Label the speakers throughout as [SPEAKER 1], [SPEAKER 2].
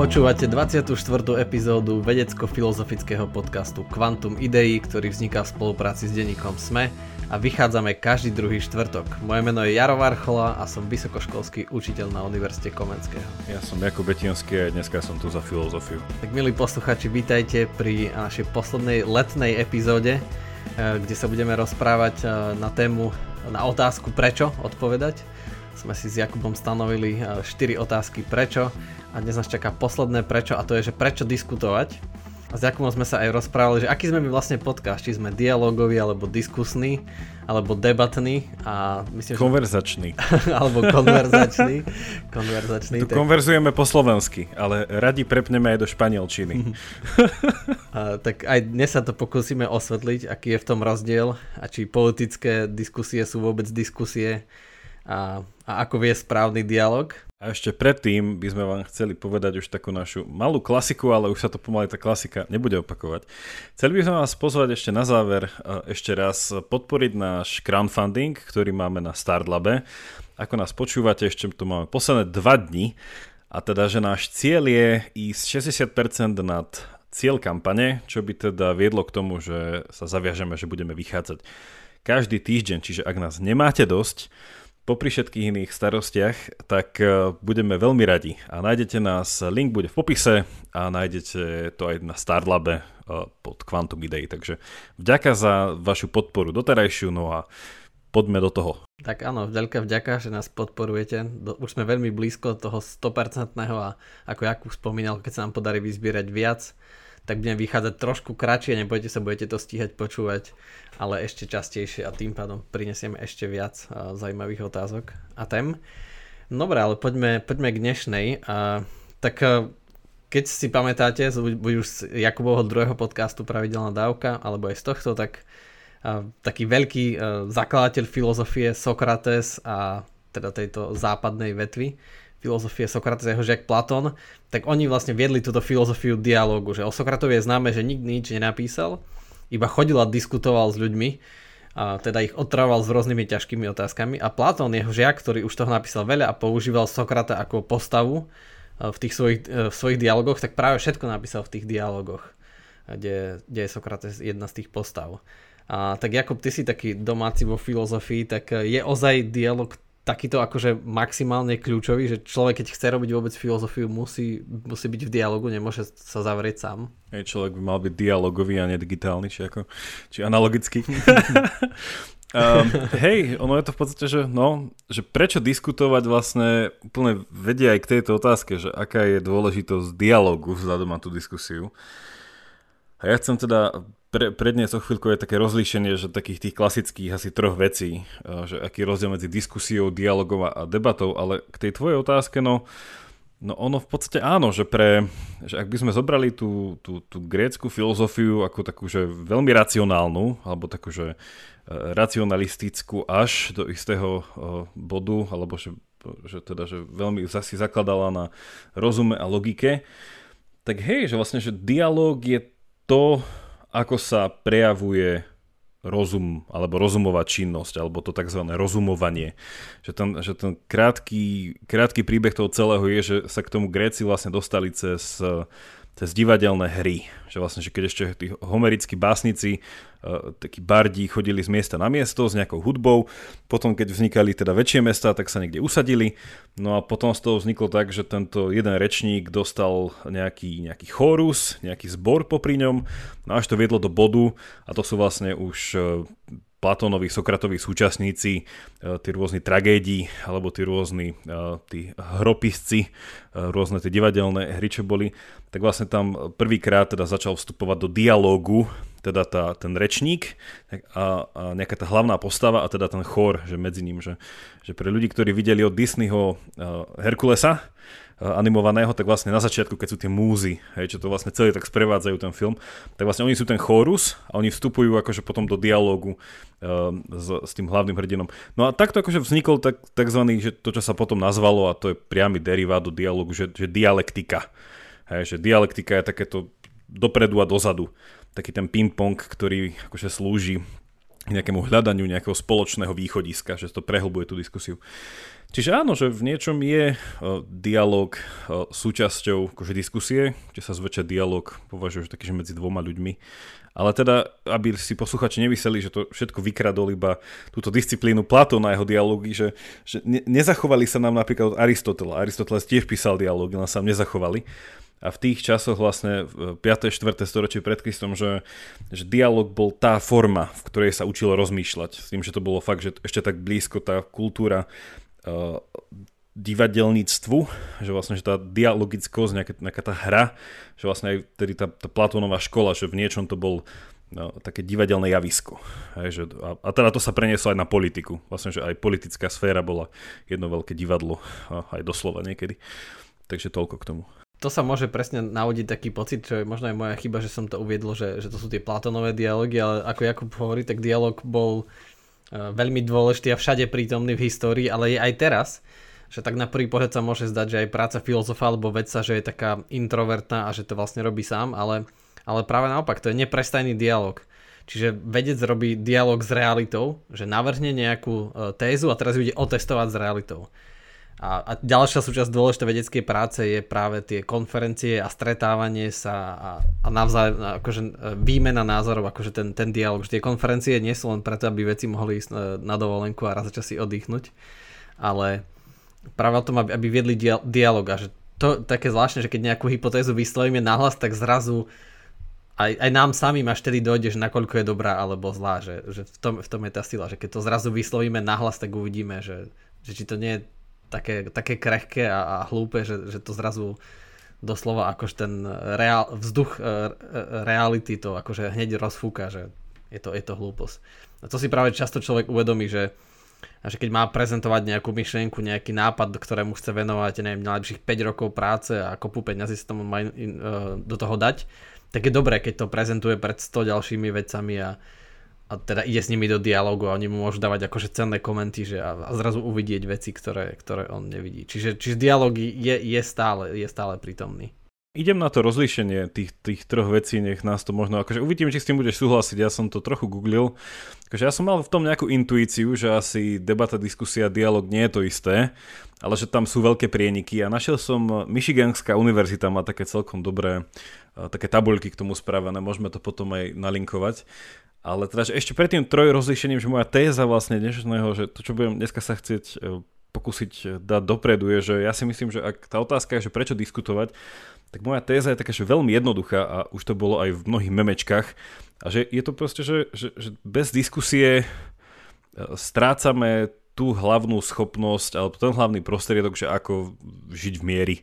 [SPEAKER 1] Počúvate 24. epizódu vedecko-filozofického podcastu Quantum Idei, ktorý vzniká v spolupráci s denníkom SME a vychádzame každý druhý štvrtok. Moje meno je Jaro Varchola a som vysokoškolský učiteľ na Univerzite Komenského.
[SPEAKER 2] Ja som Jakub Betinský a dneska som tu za filozofiu.
[SPEAKER 1] Tak milí posluchači, vítajte pri našej poslednej letnej epizóde, eh, kde sa budeme rozprávať eh, na tému, na otázku prečo odpovedať sme si s Jakubom stanovili 4 e, otázky prečo a dnes nás čaká posledné prečo a to je, že prečo diskutovať. A s Jakubom sme sa aj rozprávali, že aký sme my vlastne podcast, či sme dialogový, alebo diskusný, alebo debatný a myslím,
[SPEAKER 2] Konverzačný.
[SPEAKER 1] Že... alebo konverzačný. konverzačný
[SPEAKER 2] tu tak... konverzujeme po slovensky, ale radi prepneme aj do španielčiny.
[SPEAKER 1] a, tak aj dnes sa to pokúsime osvetliť, aký je v tom rozdiel a či politické diskusie sú vôbec diskusie a, a ako vie správny dialog.
[SPEAKER 2] A ešte predtým by sme vám chceli povedať už takú našu malú klasiku, ale už sa to pomaly tá klasika nebude opakovať. Chceli by sme vás pozvať ešte na záver ešte raz podporiť náš crowdfunding, ktorý máme na Startlabe. Ako nás počúvate, ešte tu máme posledné dva dni a teda, že náš cieľ je ísť 60% nad cieľ kampane, čo by teda viedlo k tomu, že sa zaviažeme, že budeme vychádzať každý týždeň, čiže ak nás nemáte dosť, popri všetkých iných starostiach, tak e, budeme veľmi radi. A nájdete nás, link bude v popise a nájdete to aj na Starlabe e, pod Quantum Idei. Takže vďaka za vašu podporu doterajšiu, no a poďme do toho.
[SPEAKER 1] Tak áno, veľká vďaka, že nás podporujete. Už sme veľmi blízko toho 100% a ako Jakub spomínal, keď sa nám podarí vyzbierať viac, tak budeme vychádzať trošku kratšie, nebojte sa, budete to stíhať počúvať, ale ešte častejšie a tým pádom prinesieme ešte viac uh, zaujímavých otázok a tém. Dobre, ale poďme, poďme k dnešnej. Uh, tak uh, keď si pamätáte, buď už z Jakubovho druhého podcastu Pravidelná dávka, alebo aj z tohto, tak taký veľký zakladateľ filozofie Sokrates a teda tejto západnej vetvy filozofie Sokrates a jeho žiak Platón, tak oni vlastne viedli túto filozofiu dialógu, že o Sokratovi je známe, že nikdy nič nenapísal, iba chodil a diskutoval s ľuďmi, a teda ich otrával s rôznymi ťažkými otázkami a Platón, jeho žiak, ktorý už toho napísal veľa a používal Sokrata ako postavu v tých svojich, e, v svojich dialogoch, tak práve všetko napísal v tých dialogoch, kde, kde je Sokrates jedna z tých postav. A tak Jakub, ty si taký domáci vo filozofii, tak je ozaj dialog takýto akože maximálne kľúčový, že človek keď chce robiť vôbec filozofiu musí, musí byť v dialogu, nemôže sa zavrieť sám.
[SPEAKER 2] Hej, človek by mal byť dialogový a nedigitálny, či, ako, či analogický. um, hej, ono je to v podstate, že, no, že prečo diskutovať vlastne úplne vedia aj k tejto otázke, že aká je dôležitosť dialogu vzhľadom na tú diskusiu. A ja chcem teda pre, predniesť o chvíľku je také rozlíšenie, že takých tých klasických asi troch vecí, eh, že aký rozdiel medzi diskusiou, dialogom a debatou, ale k tej tvojej otázke, no, no ono v podstate áno, že, pre, že ak by sme zobrali tú, tú, tú grécku filozofiu ako takú, že veľmi racionálnu, alebo takú, že eh, racionalistickú až do istého eh, bodu, alebo že, že teda, že veľmi si zakladala na rozume a logike, tak hej, že vlastne, že dialog je to, ako sa prejavuje rozum alebo rozumová činnosť, alebo to tzv. rozumovanie. Že ten, že ten krátky, krátky príbeh toho celého je, že sa k tomu Gréci vlastne dostali cez cez divadelné hry. Že vlastne, že keď ešte tí homerickí básnici, uh, takí bardi chodili z miesta na miesto s nejakou hudbou, potom keď vznikali teda väčšie mesta, tak sa niekde usadili, no a potom z toho vzniklo tak, že tento jeden rečník dostal nejaký, nejaký chorus, nejaký zbor popri ňom, no až to viedlo do bodu a to sú vlastne už uh, Platónovi, Sokratovi súčasníci, e, tí rôzni tragédii, alebo tí rôzni e, tí hropisci, e, rôzne tie divadelné hry, čo boli, tak vlastne tam prvýkrát teda začal vstupovať do dialógu, teda tá, ten rečník a, a nejaká tá hlavná postava a teda ten chór, že medzi ním, že, že pre ľudí, ktorí videli od Disneyho Herkulesa, animovaného, tak vlastne na začiatku, keď sú tie múzy, hej, čo to vlastne celý tak sprevádzajú ten film, tak vlastne oni sú ten chórus a oni vstupujú akože potom do dialógu uh, s, s tým hlavným hrdinom. No a takto akože vznikol tak, takzvaný, že to, čo sa potom nazvalo, a to je priamy derivát do dialógu, že, že dialektika. Hej, že dialektika je takéto dopredu a dozadu. Taký ten ping-pong, ktorý akože slúži nejakému hľadaniu nejakého spoločného východiska, že to prehlbuje tú diskusiu. Čiže áno, že v niečom je uh, dialog uh, súčasťou akože diskusie, kde sa zväčša dialog považujú taký, že medzi dvoma ľuďmi. Ale teda, aby si posluchači nevyseli, že to všetko vykradol iba túto disciplínu Platóna a jeho dialógy, že, že ne, nezachovali sa nám napríklad od Aristotela. Aristoteles tiež písal dialógy, len sa nám nezachovali. A v tých časoch vlastne v 5. 4. storočie pred Kristom, že, že dialog bol tá forma, v ktorej sa učilo rozmýšľať. S tým, že to bolo fakt, že ešte tak blízko tá kultúra divadelníctvu, že vlastne že tá dialogickosť, nejaká, nejaká tá hra, že vlastne aj tedy tá, tá Platónová škola, že v niečom to bol no, také divadelné javisko. Hej, že, a, a teda to sa prenieslo aj na politiku. Vlastne, že aj politická sféra bola jedno veľké divadlo, aj doslova niekedy. Takže toľko k tomu.
[SPEAKER 1] To sa môže presne navodiť taký pocit, čo je možno aj moja chyba, že som to uviedol, že, že to sú tie Platónové dialógy, ale ako Jakub hovorí, tak dialog bol Eh, veľmi dôležitý a všade prítomný v histórii, ale je aj teraz, že tak na prvý pohľad sa môže zdať, že aj práca filozofa alebo vedca, že je taká introvertná a že to vlastne robí sám, ale, ale práve naopak, to je neprestajný dialog. Čiže vedec robí dialog s realitou, že navrhne nejakú eh, tézu a teraz ju ide otestovať s realitou. A, a ďalšia súčasť dôležitej vedeckej práce je práve tie konferencie a stretávanie sa a, a navzájom, akože e, výmena názorov, akože ten, ten dialog. Že tie konferencie nie sú len preto, aby veci mohli ísť e, na dovolenku a raz za čas si oddychnúť, ale práve o tom, aby, aby viedli dia, dialog a že to také zvláštne, že keď nejakú hypotézu vyslovíme nahlas, tak zrazu aj, aj nám samým až tedy dojde, že nakoľko je dobrá alebo zlá, že, že v, tom, v tom je tá sila, že keď to zrazu vyslovíme nahlas, tak uvidíme, že, že či to nie je také, také krehké a, a hlúpe, že, že to zrazu doslova akože ten reál, vzduch e, e, reality to akože hneď rozfúka, že je to, je to hlúposť. A to si práve často človek uvedomí, že, že keď má prezentovať nejakú myšlienku, nejaký nápad, ktorému chce venovať neviem, najlepších 5 rokov práce a kopu peňazí sa tomu má do toho dať, tak je dobré, keď to prezentuje pred 100 ďalšími vecami a, a teda ide s nimi do dialogu a oni mu môžu dávať akože cenné komenty že a, a zrazu uvidieť veci, ktoré, ktoré on nevidí. Čiže, čiže dialog je, je, stále, je stále prítomný.
[SPEAKER 2] Idem na to rozlíšenie tých, tých troch vecí, nech nás to možno, akože uvidím, či s tým budeš súhlasiť, ja som to trochu googlil. Akože ja som mal v tom nejakú intuíciu, že asi debata, diskusia, dialog nie je to isté, ale že tam sú veľké prieniky a našiel som, Michiganská univerzita má také celkom dobré, také tabuľky k tomu spravené, môžeme to potom aj nalinkovať. Ale teda, že ešte predtým troj rozlišením, že moja téza vlastne dnešného, že to, čo budem dneska sa chcieť e, pokúsiť e, dať dopredu, je, že ja si myslím, že ak tá otázka je, že prečo diskutovať, tak moja téza je taká, že veľmi jednoduchá a už to bolo aj v mnohých memečkách. A že je to proste, že, že, že bez diskusie e, strácame tú hlavnú schopnosť alebo ten hlavný prostriedok, že ako žiť v miery.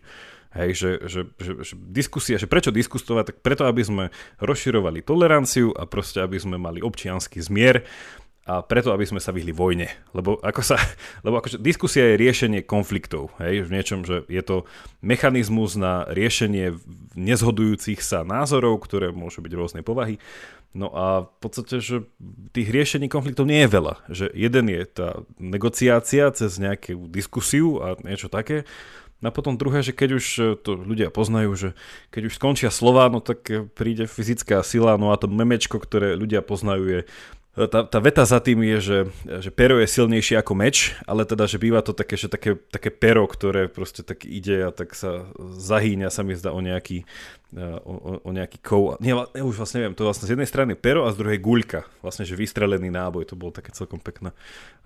[SPEAKER 2] Hej, že, že, že, že diskusia, že prečo diskutovať, tak preto, aby sme rozširovali toleranciu a proste, aby sme mali občianský zmier a preto, aby sme sa vyhli vojne. Lebo, ako sa, lebo akože diskusia je riešenie konfliktov. Hej, v niečom, že je to mechanizmus na riešenie nezhodujúcich sa názorov, ktoré môžu byť rôznej povahy. No a v podstate, že tých riešení konfliktov nie je veľa. Že jeden je tá negociácia cez nejakú diskusiu a niečo také. A potom druhé, že keď už e, to ľudia poznajú, že keď už skončia slova, no tak e, príde fyzická sila, no a to memečko, ktoré ľudia poznajú je tá, tá veta za tým je, že, že pero je silnejšie ako meč, ale teda, že býva to také, že také, také pero, ktoré proste tak ide a tak sa zahýňa, sa mi zdá o nejaký, e, o, o nejaký kov. Nie, ja už vlastne neviem, to vlastne z jednej strany pero a z druhej guľka. Vlastne, že vystrelený náboj, to bolo také celkom pekné,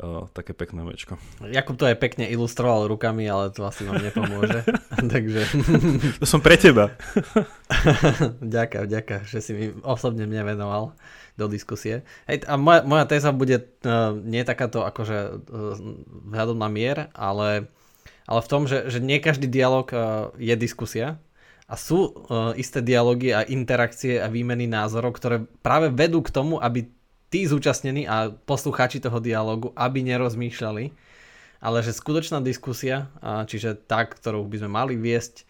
[SPEAKER 2] uh, také pekné mečko.
[SPEAKER 1] Jakub to aj pekne ilustroval rukami, ale to asi vám nepomôže. Takže...
[SPEAKER 2] to som pre teba.
[SPEAKER 1] ďakujem, ďakujem, že si mi osobne mne venoval do diskusie. Hej, a moja, moja téza bude uh, nie takáto akože uh, vzhľadom na mier, ale, ale v tom, že, že nie každý dialog uh, je diskusia a sú uh, isté dialógy a interakcie a výmeny názorov, ktoré práve vedú k tomu, aby tí zúčastnení a poslucháči toho dialogu, aby nerozmýšľali, ale že skutočná diskusia, čiže tá, ktorú by sme mali viesť,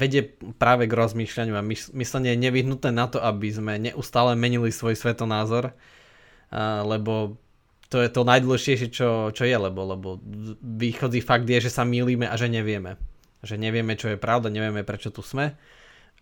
[SPEAKER 1] vedie práve k rozmýšľaniu a myslenie je nevyhnutné na to, aby sme neustále menili svoj svetonázor, lebo to je to najdôležitejšie, čo, čo je, lebo, lebo východzí fakt je, že sa mýlime a že nevieme. Že nevieme, čo je pravda, nevieme, prečo tu sme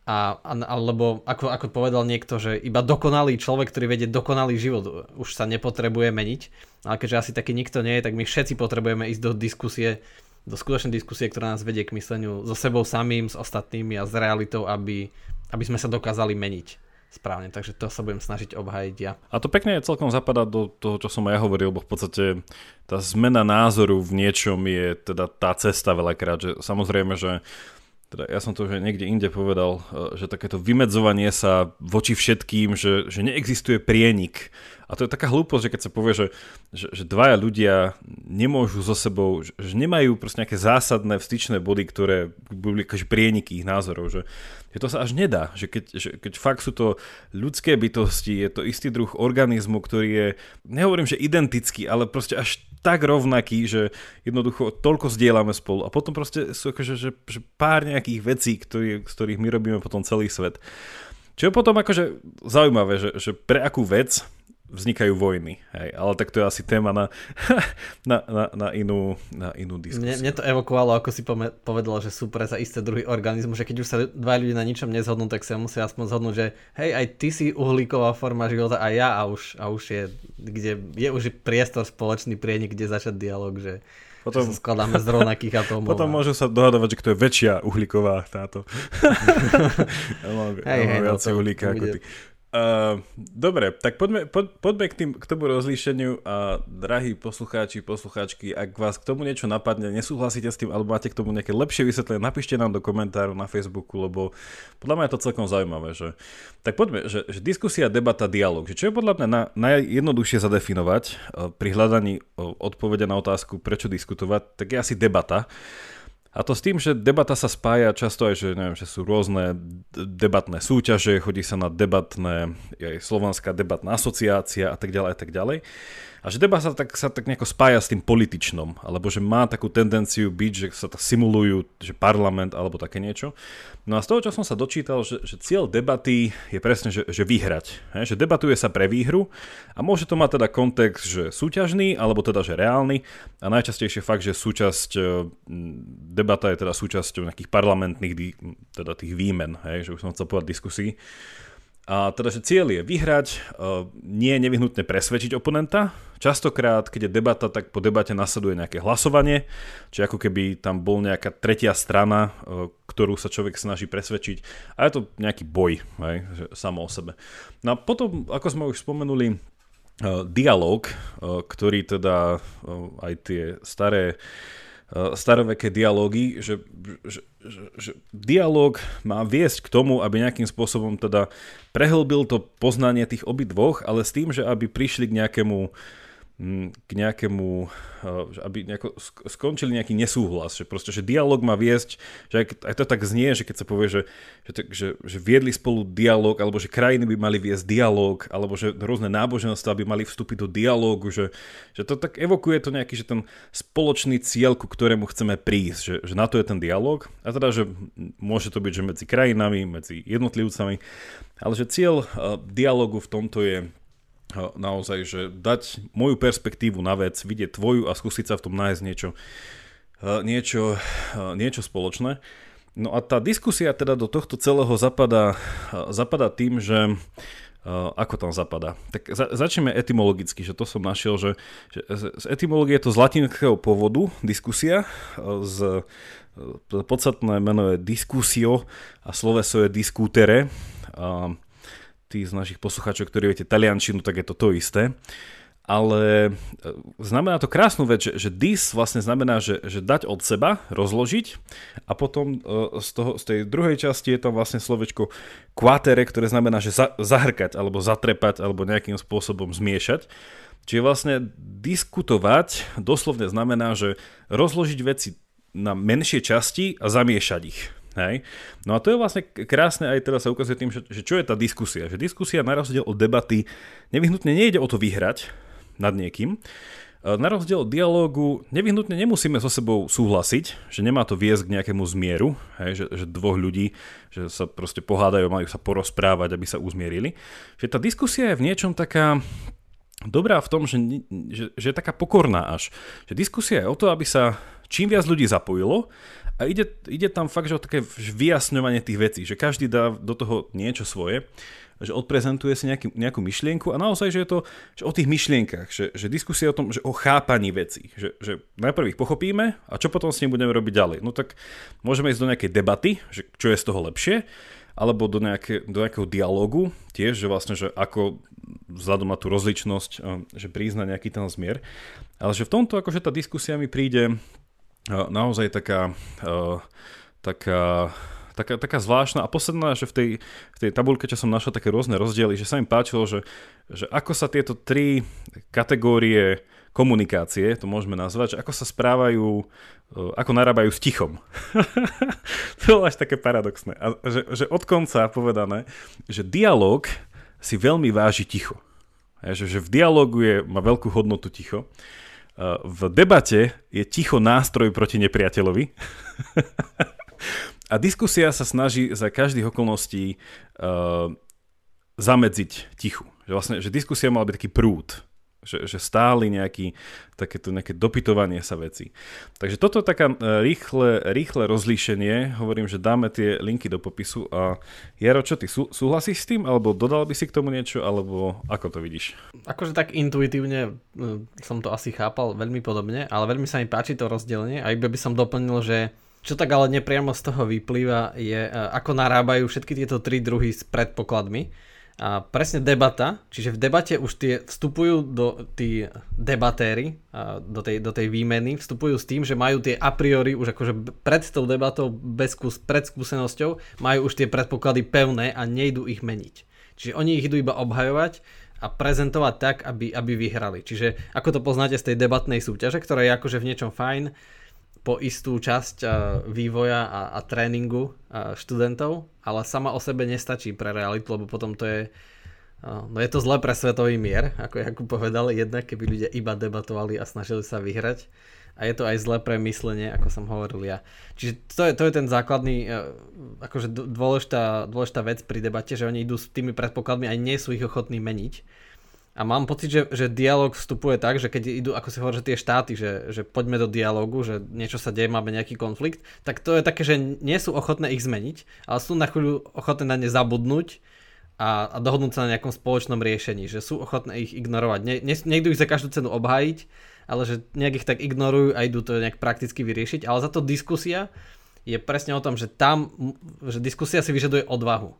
[SPEAKER 1] a, alebo ako, ako povedal niekto, že iba dokonalý človek, ktorý vedie dokonalý život, už sa nepotrebuje meniť. Ale keďže asi taký nikto nie je, tak my všetci potrebujeme ísť do diskusie, do skutočnej diskusie, ktorá nás vedie k mysleniu so sebou samým, s ostatnými a s realitou, aby, aby sme sa dokázali meniť správne, takže to sa budem snažiť obhajiť ja.
[SPEAKER 2] A to pekne celkom zapadá do toho, čo som aj hovoril, bo v podstate tá zmena názoru v niečom je teda tá cesta veľakrát, že samozrejme, že teda ja som to už niekde inde povedal, e, že takéto vymedzovanie sa voči všetkým, že, že neexistuje prienik. A to je taká hlúposť, že keď sa povie, že, že, že dvaja ľudia nemôžu so sebou, že, že nemajú proste nejaké zásadné vstyčné body, ktoré boli prieniky ich názorov, že, že to sa až nedá, že keď, že keď fakt sú to ľudské bytosti, je to istý druh organizmu, ktorý je, nehovorím, že identický, ale proste až tak rovnaký, že jednoducho toľko zdieľame spolu a potom proste sú akože, že, že pár nejakých vecí, ktorý, z ktorých my robíme potom celý svet. Čo je potom akože zaujímavé, že, že pre akú vec vznikajú vojny. Hej. Ale tak to je asi téma na, na, na, na, inú, na inú diskusiu.
[SPEAKER 1] Mne, mne to evokovalo, ako si povedal, že sú pre za isté druhý organizmu, že keď už sa dva ľudia na ničom nezhodnú, tak sa musia aspoň zhodnúť, že hej, aj ty si uhlíková forma života a ja a už, a už je, kde je už priestor spoločný prienik, kde začať dialog, že potom, že sa skladáme z rovnakých atómov.
[SPEAKER 2] Potom môžu sa dohadovať, že kto je väčšia uhlíková táto. ja mám, hej, ja mám hej, no uhlíka ako ty. Dobre, tak poďme, po, poďme k, tým, k tomu rozlíšeniu a drahí poslucháči, poslucháčky, ak vás k tomu niečo napadne, nesúhlasíte s tým alebo máte k tomu nejaké lepšie vysvetlenie, napíšte nám do komentáru na Facebooku, lebo podľa mňa je to celkom zaujímavé. Že... Tak poďme, že, že diskusia, debata, dialog, že čo je podľa mňa na, najjednoduchšie zadefinovať pri hľadaní odpovede na otázku, prečo diskutovať, tak je asi debata. A to s tým, že debata sa spája často aj, že, neviem, že sú rôzne debatné súťaže, chodí sa na debatné, aj Slovanská debatná asociácia a tak ďalej a tak ďalej. A že debata sa tak, sa tak nejako spája s tým političnom, alebo že má takú tendenciu byť, že sa tak simulujú, že parlament alebo také niečo. No a z toho, čo som sa dočítal, že, že cieľ debaty je presne, že, že vyhrať. He? Že debatuje sa pre výhru a môže to mať teda kontext, že súťažný, alebo teda, že reálny. A najčastejšie fakt, že súčasť, e, debata je teda súčasťou nejakých parlamentných, teda tých výmen, hej? že už som chcel povedať diskusí. A teda, že cieľ je vyhrať, e, nie je nevyhnutne presvedčiť oponenta. Častokrát, keď je debata, tak po debate nasleduje nejaké hlasovanie, či ako keby tam bol nejaká tretia strana, e, ktorú sa človek snaží presvedčiť. A je to nejaký boj, hej, že, samo o sebe. No a potom, ako sme už spomenuli, e, dialog, ktorý teda aj tie staré staroveké dialógy, že, že, že, že dialóg má viesť k tomu, aby nejakým spôsobom teda prehlbil to poznanie tých obidvoch, ale s tým, že aby prišli k nejakému k nejakému, eh, aby nejako skončili nejaký nesúhlas, že proste, že dialog má viesť, že aj, to tak znie, že keď sa povie, že, že, že, že viedli spolu dialog, alebo že krajiny by mali viesť dialog, alebo že rôzne náboženstva by mali vstúpiť do dialógu, že, že to tak evokuje to nejaký, že ten spoločný cieľ, ku ktorému chceme prísť, že, že na to je ten dialog, a teda, že môže to byť, že medzi krajinami, medzi jednotlivcami, ale že cieľ uh, dialogu v tomto je naozaj, že dať moju perspektívu na vec, vidieť tvoju a skúsiť sa v tom nájsť niečo, niečo, niečo spoločné. No a tá diskusia teda do tohto celého zapadá, zapadá tým, že ako tam zapadá. Tak za, začneme etymologicky, že to som našiel, že, že z etymológie je to z latinského pôvodu, diskusia, z, podstatné meno je diskusio a sloveso je diskutere. Tí z našich poslucháčov, ktorí viete taliančinu, tak je to to isté. Ale e, znamená to krásnu vec, že, že dis vlastne znamená, že, že dať od seba, rozložiť a potom e, z, toho, z tej druhej časti je tam vlastne slovečko quatere, ktoré znamená, že za, zahrkať alebo zatrepať alebo nejakým spôsobom zmiešať. Čiže vlastne diskutovať doslovne znamená, že rozložiť veci na menšie časti a zamiešať ich. Hej. No a to je vlastne krásne aj teraz sa ukazuje tým, že, že čo je tá diskusia. Že diskusia na rozdiel od debaty nevyhnutne nejde o to vyhrať nad niekým. Na rozdiel od dialógu nevyhnutne nemusíme so sebou súhlasiť, že nemá to viesť k nejakému zmieru, hej, že, že dvoch ľudí, že sa proste pohádajú, majú sa porozprávať, aby sa uzmierili. Že tá diskusia je v niečom taká dobrá v tom, že, že, že je taká pokorná až. Že diskusia je o to, aby sa čím viac ľudí zapojilo a ide, ide tam fakt, že o také vyjasňovanie tých vecí, že každý dá do toho niečo svoje, že odprezentuje si nejaký, nejakú myšlienku a naozaj, že je to že o tých myšlienkach, že, že diskusia o tom, že o chápaní vecí, že, že najprv ich pochopíme a čo potom s ním budeme robiť ďalej. No tak môžeme ísť do nejakej debaty, že čo je z toho lepšie, alebo do, nejaké, do nejakého dialogu tiež, že vlastne, že ako vzhľadom na tú rozličnosť, že prizna nejaký ten zmier. Ale že v tomto akože tá diskusia mi príde naozaj taká, taká taká, taká zvláštna. A posledná, že v tej, v tej tabulke, čo som našiel také rôzne rozdiely, že sa im páčilo, že, že ako sa tieto tri kategórie komunikácie, to môžeme nazvať, že ako sa správajú, e, ako narábajú s tichom. to bolo až také paradoxné. A že, že od konca povedané, že dialog si veľmi váži ticho. že, že v dialogu je, má veľkú hodnotu ticho. E, v debate je ticho nástroj proti nepriateľovi. A diskusia sa snaží za každých okolností uh, zamedziť tichu. Že, vlastne, že diskusia mala byť taký prúd že, že stáli nejaký, takéto nejaké dopytovanie sa veci. Takže toto je taká e, rýchle, rýchle rozlíšenie, hovorím, že dáme tie linky do popisu a Jaro, čo ty, sú, súhlasíš s tým, alebo dodal by si k tomu niečo, alebo ako to vidíš?
[SPEAKER 1] Akože tak intuitívne e, som to asi chápal veľmi podobne, ale veľmi sa mi páči to rozdelenie a iba by som doplnil, že čo tak ale nepriamo z toho vyplýva je, e, ako narábajú všetky tieto tri druhy s predpokladmi a presne debata, čiže v debate už tie vstupujú do tí debatéry, do tej, do tej výmeny, vstupujú s tým, že majú tie a priori už akože pred tou debatou, bez skús, pred skúsenosťou, majú už tie predpoklady pevné a nejdú ich meniť. Čiže oni ich idú iba obhajovať a prezentovať tak, aby, aby vyhrali. Čiže ako to poznáte z tej debatnej súťaže, ktorá je akože v niečom fajn, po istú časť vývoja a, a tréningu študentov, ale sama o sebe nestačí pre realitu, lebo potom to je No je to zle pre svetový mier, ako Jakub povedal, jednak keby ľudia iba debatovali a snažili sa vyhrať. A je to aj zle pre myslenie, ako som hovoril ja. Čiže to je, to je ten základný, akože dôležitá, dôležitá vec pri debate, že oni idú s tými predpokladmi a nie sú ich ochotní meniť. A mám pocit, že, že dialog vstupuje tak, že keď idú, ako si hovorí, tie štáty, že, že poďme do dialogu, že niečo sa deje, máme nejaký konflikt, tak to je také, že nie sú ochotné ich zmeniť, ale sú na chvíľu ochotné na ne zabudnúť a, a dohodnúť sa na nejakom spoločnom riešení, že sú ochotné ich ignorovať. Ne, nejdú ich za každú cenu obhájiť, ale že nejak ich tak ignorujú a idú to nejak prakticky vyriešiť, ale za to diskusia je presne o tom, že tam, že diskusia si vyžaduje odvahu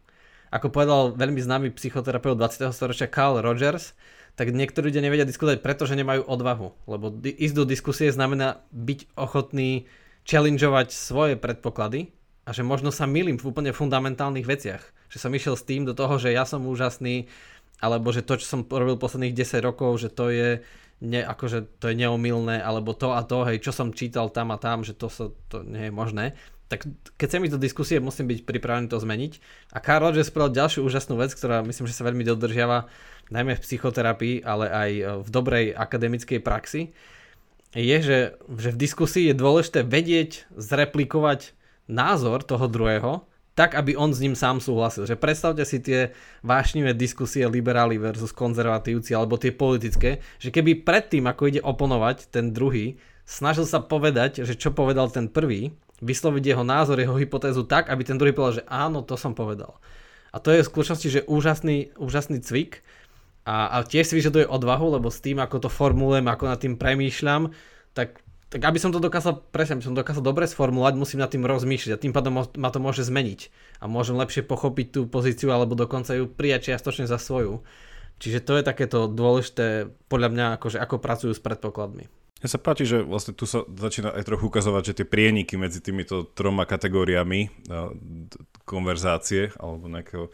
[SPEAKER 1] ako povedal veľmi známy psychoterapeut 20. storočia Carl Rogers, tak niektorí ľudia nevedia diskutovať, pretože nemajú odvahu. Lebo ísť do diskusie znamená byť ochotný challengeovať svoje predpoklady a že možno sa milím v úplne fundamentálnych veciach. Že som išiel s tým do toho, že ja som úžasný, alebo že to, čo som robil posledných 10 rokov, že to je ne, akože to je neomilné, alebo to a to, hej, čo som čítal tam a tam, že to, sa, to nie je možné tak keď chcem ísť do diskusie, musím byť pripravený to zmeniť. A Carl Rogers spravil ďalšiu úžasnú vec, ktorá myslím, že sa veľmi dodržiava najmä v psychoterapii, ale aj v dobrej akademickej praxi, je, že, že v diskusii je dôležité vedieť zreplikovať názor toho druhého, tak, aby on s ním sám súhlasil. Že predstavte si tie vášnivé diskusie liberáli versus konzervatívci alebo tie politické, že keby predtým, ako ide oponovať ten druhý, snažil sa povedať, že čo povedal ten prvý, vysloviť jeho názor, jeho hypotézu tak, aby ten druhý povedal, že áno, to som povedal. A to je v skutočnosti, že úžasný, úžasný cvik a, a tiež si vyžaduje odvahu, lebo s tým, ako to formulujem, ako nad tým premýšľam, tak, tak aby som to dokázal, presne, aby som dokázal dobre sformulovať, musím nad tým rozmýšľať a tým pádom ma to môže zmeniť a môžem lepšie pochopiť tú pozíciu alebo dokonca ju prijať čiastočne za svoju. Čiže to je takéto dôležité podľa mňa, akože ako pracujú s predpokladmi.
[SPEAKER 2] Mne sa páči, že vlastne tu sa začína aj trochu ukazovať, že tie prieniky medzi týmito troma kategóriami konverzácie alebo nejakého